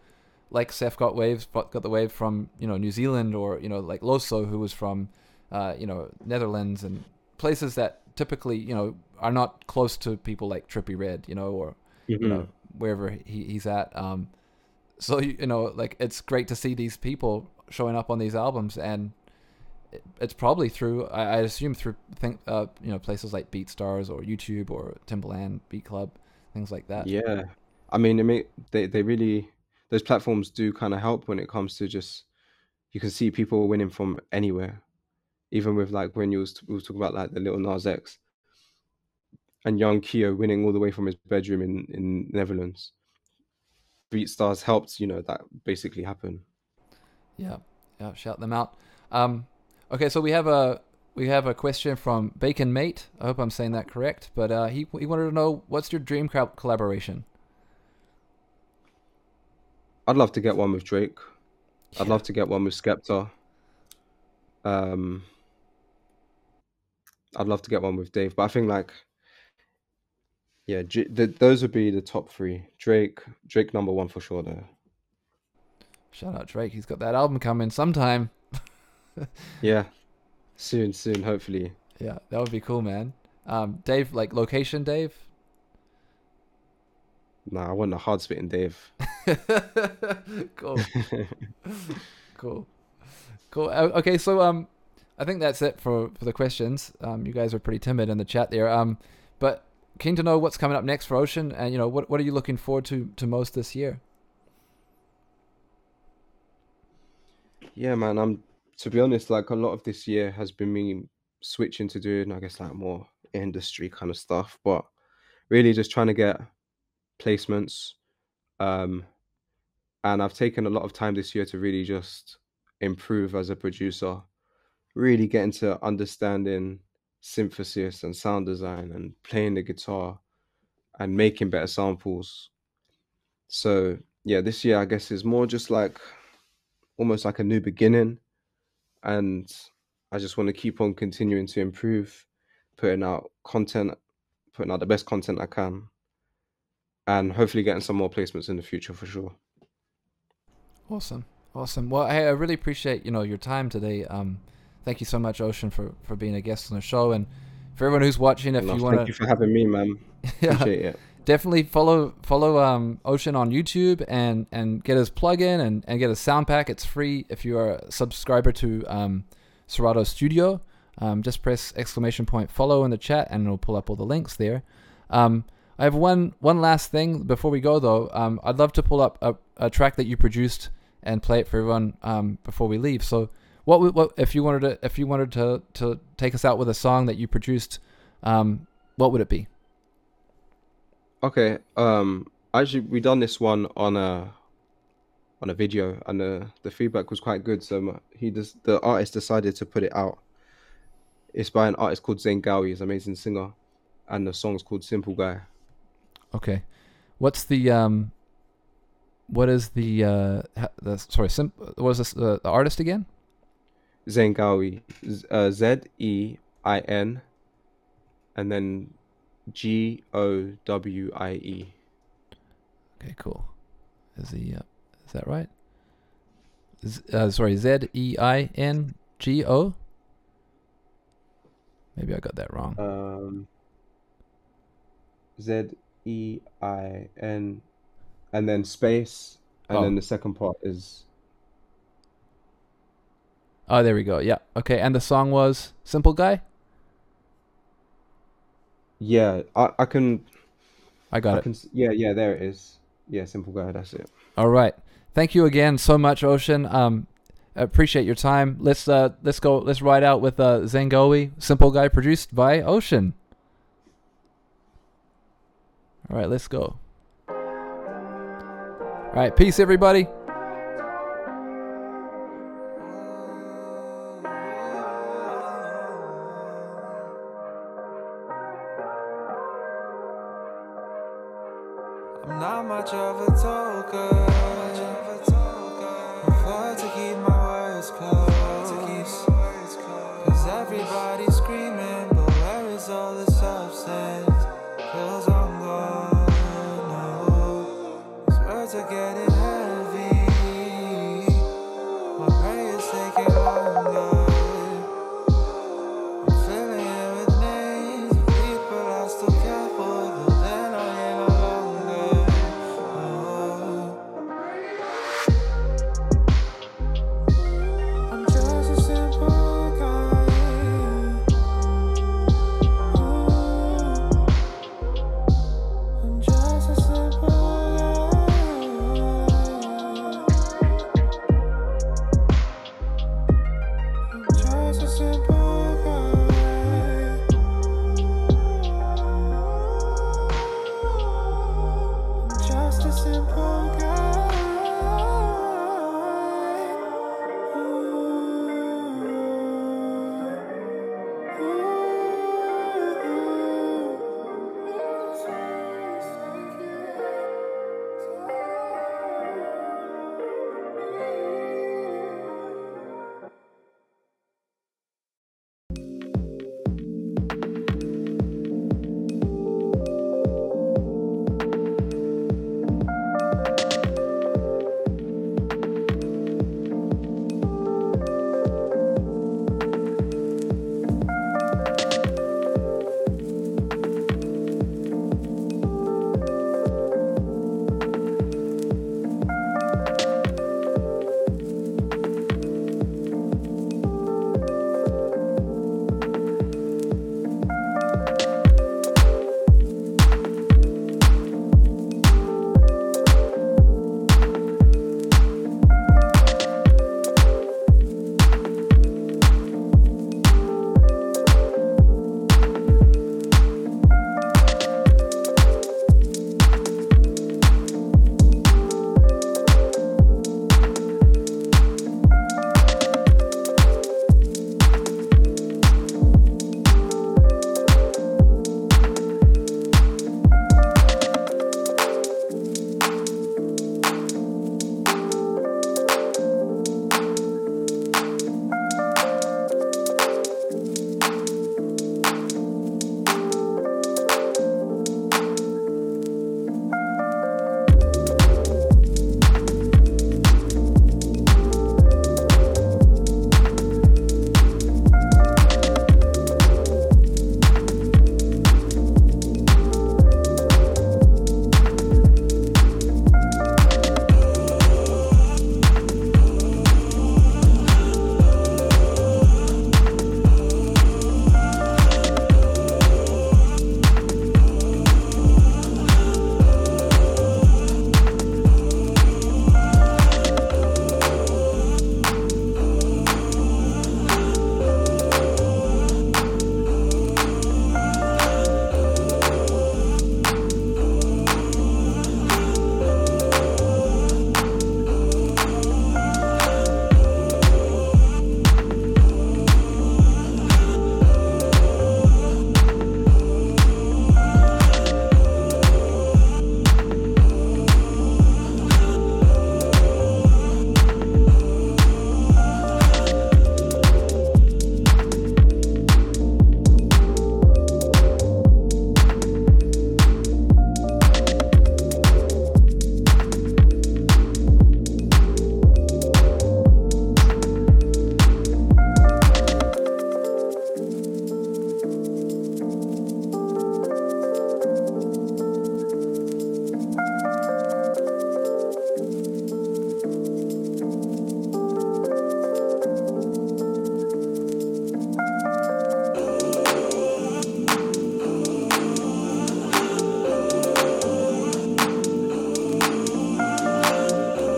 like Seth got waves got got the wave from you know New Zealand or you know like Loso who was from uh, you know Netherlands and places that typically you know are not close to people like Trippie Redd you know or you Mhm. know wherever he, he's at um so you know like it's great to see these people showing up on these albums and it's probably through I, assume through think uh you know places like BeatStars or YouTube or Timbaland Beat Club things like that. Yeah, I mean, it may, they they really those platforms do kind of help when it comes to just you can see people winning from anywhere, even with like when you was we was talking about like the little Nas X and YoungKio winning all the way from his bedroom in in Netherlands. BeatStars helped you know that basically happen. Yeah, yeah, shout them out. Um, okay, so we have a we have a question from Bacon Mate. I hope I'm saying that correct, but uh, he he wanted to know what's your dream col- collaboration. I'd love to get one with Drake. I'd love to get one with Skepta. Um, I'd love to get one with Dave, but I think like, yeah, J- the, those would be the top three. Drake, Drake number one for sure. Though. Shout out Drake. He's got that album coming sometime. *laughs* yeah, soon, soon, hopefully. Yeah, that would be cool, man. Um, Dave, like location, Dave. Nah, I want a hard spitting Dave. *laughs* cool. *laughs* cool. Cool. Uh, Okay, so um, I think that's it for for the questions. Um, you guys are pretty timid in the chat there. Um, but keen to know what's coming up next for Ocean, and you know what what are you looking forward to to most this year? Yeah, man. I'm to be honest, like a lot of this year has been me switching to doing, I guess, like more industry kind of stuff, but really just trying to get placements. Um, and I've taken a lot of time this year to really just improve as a producer, really getting to understanding synthesis and sound design and playing the guitar and making better samples. So yeah, this year I guess is more just like almost like a new beginning and I just want to keep on continuing to improve, putting out content, putting out the best content I can, and hopefully getting some more placements in the future for sure. Awesome, awesome. Well, hey, I really appreciate you know your time today. Um, thank you so much, Ocean, for for being a guest on the show, and for everyone who's watching, if No, you want to, thank you for having me, man. *laughs* Yeah. Appreciate it. definitely follow follow um, Ocean on YouTube and and get his plugin and and get a sound pack. It's free if you are a subscriber to um, Serato Studio. Um, just press exclamation point follow in the chat and it'll pull up all the links there. Um, I have one one last thing before we go though. Um, I'd love to pull up a, a track that you produced and play it for everyone um, before we leave. So what would- what if you wanted to if you wanted to to take us out with a song that you produced? Um, what would it be? Okay. Um. Actually, we done this one on a on a video, and the the feedback was quite good. So he just the artist decided to put it out. It's by an artist called Zein Gowie. He's an amazing singer, and the song's called Simple Guy. Okay. What's the um? What is the uh? The sorry, sim- what was this uh, the artist again? Zein Gowie, uh, Z E I N, and then G O W I E. Okay, cool. Is the uh, is that right? Z- uh, sorry, Z E I N G O. Maybe I got that wrong. Um, Z E I N, and then space, and Oh. then the second part is Oh, there we go. Yeah. Okay, and the song was "Simple Guy." yeah. I I can I got I it. can yeah yeah there it is. Yeah, Simple Guy. That's it. All right. Thank you again so much, Ocean. Um, appreciate your time. Let's uh, let's go. Let's ride out with uh, Zein Gowie, "Simple Guy," produced by Ocean. All right, let's go. All right, peace, everybody.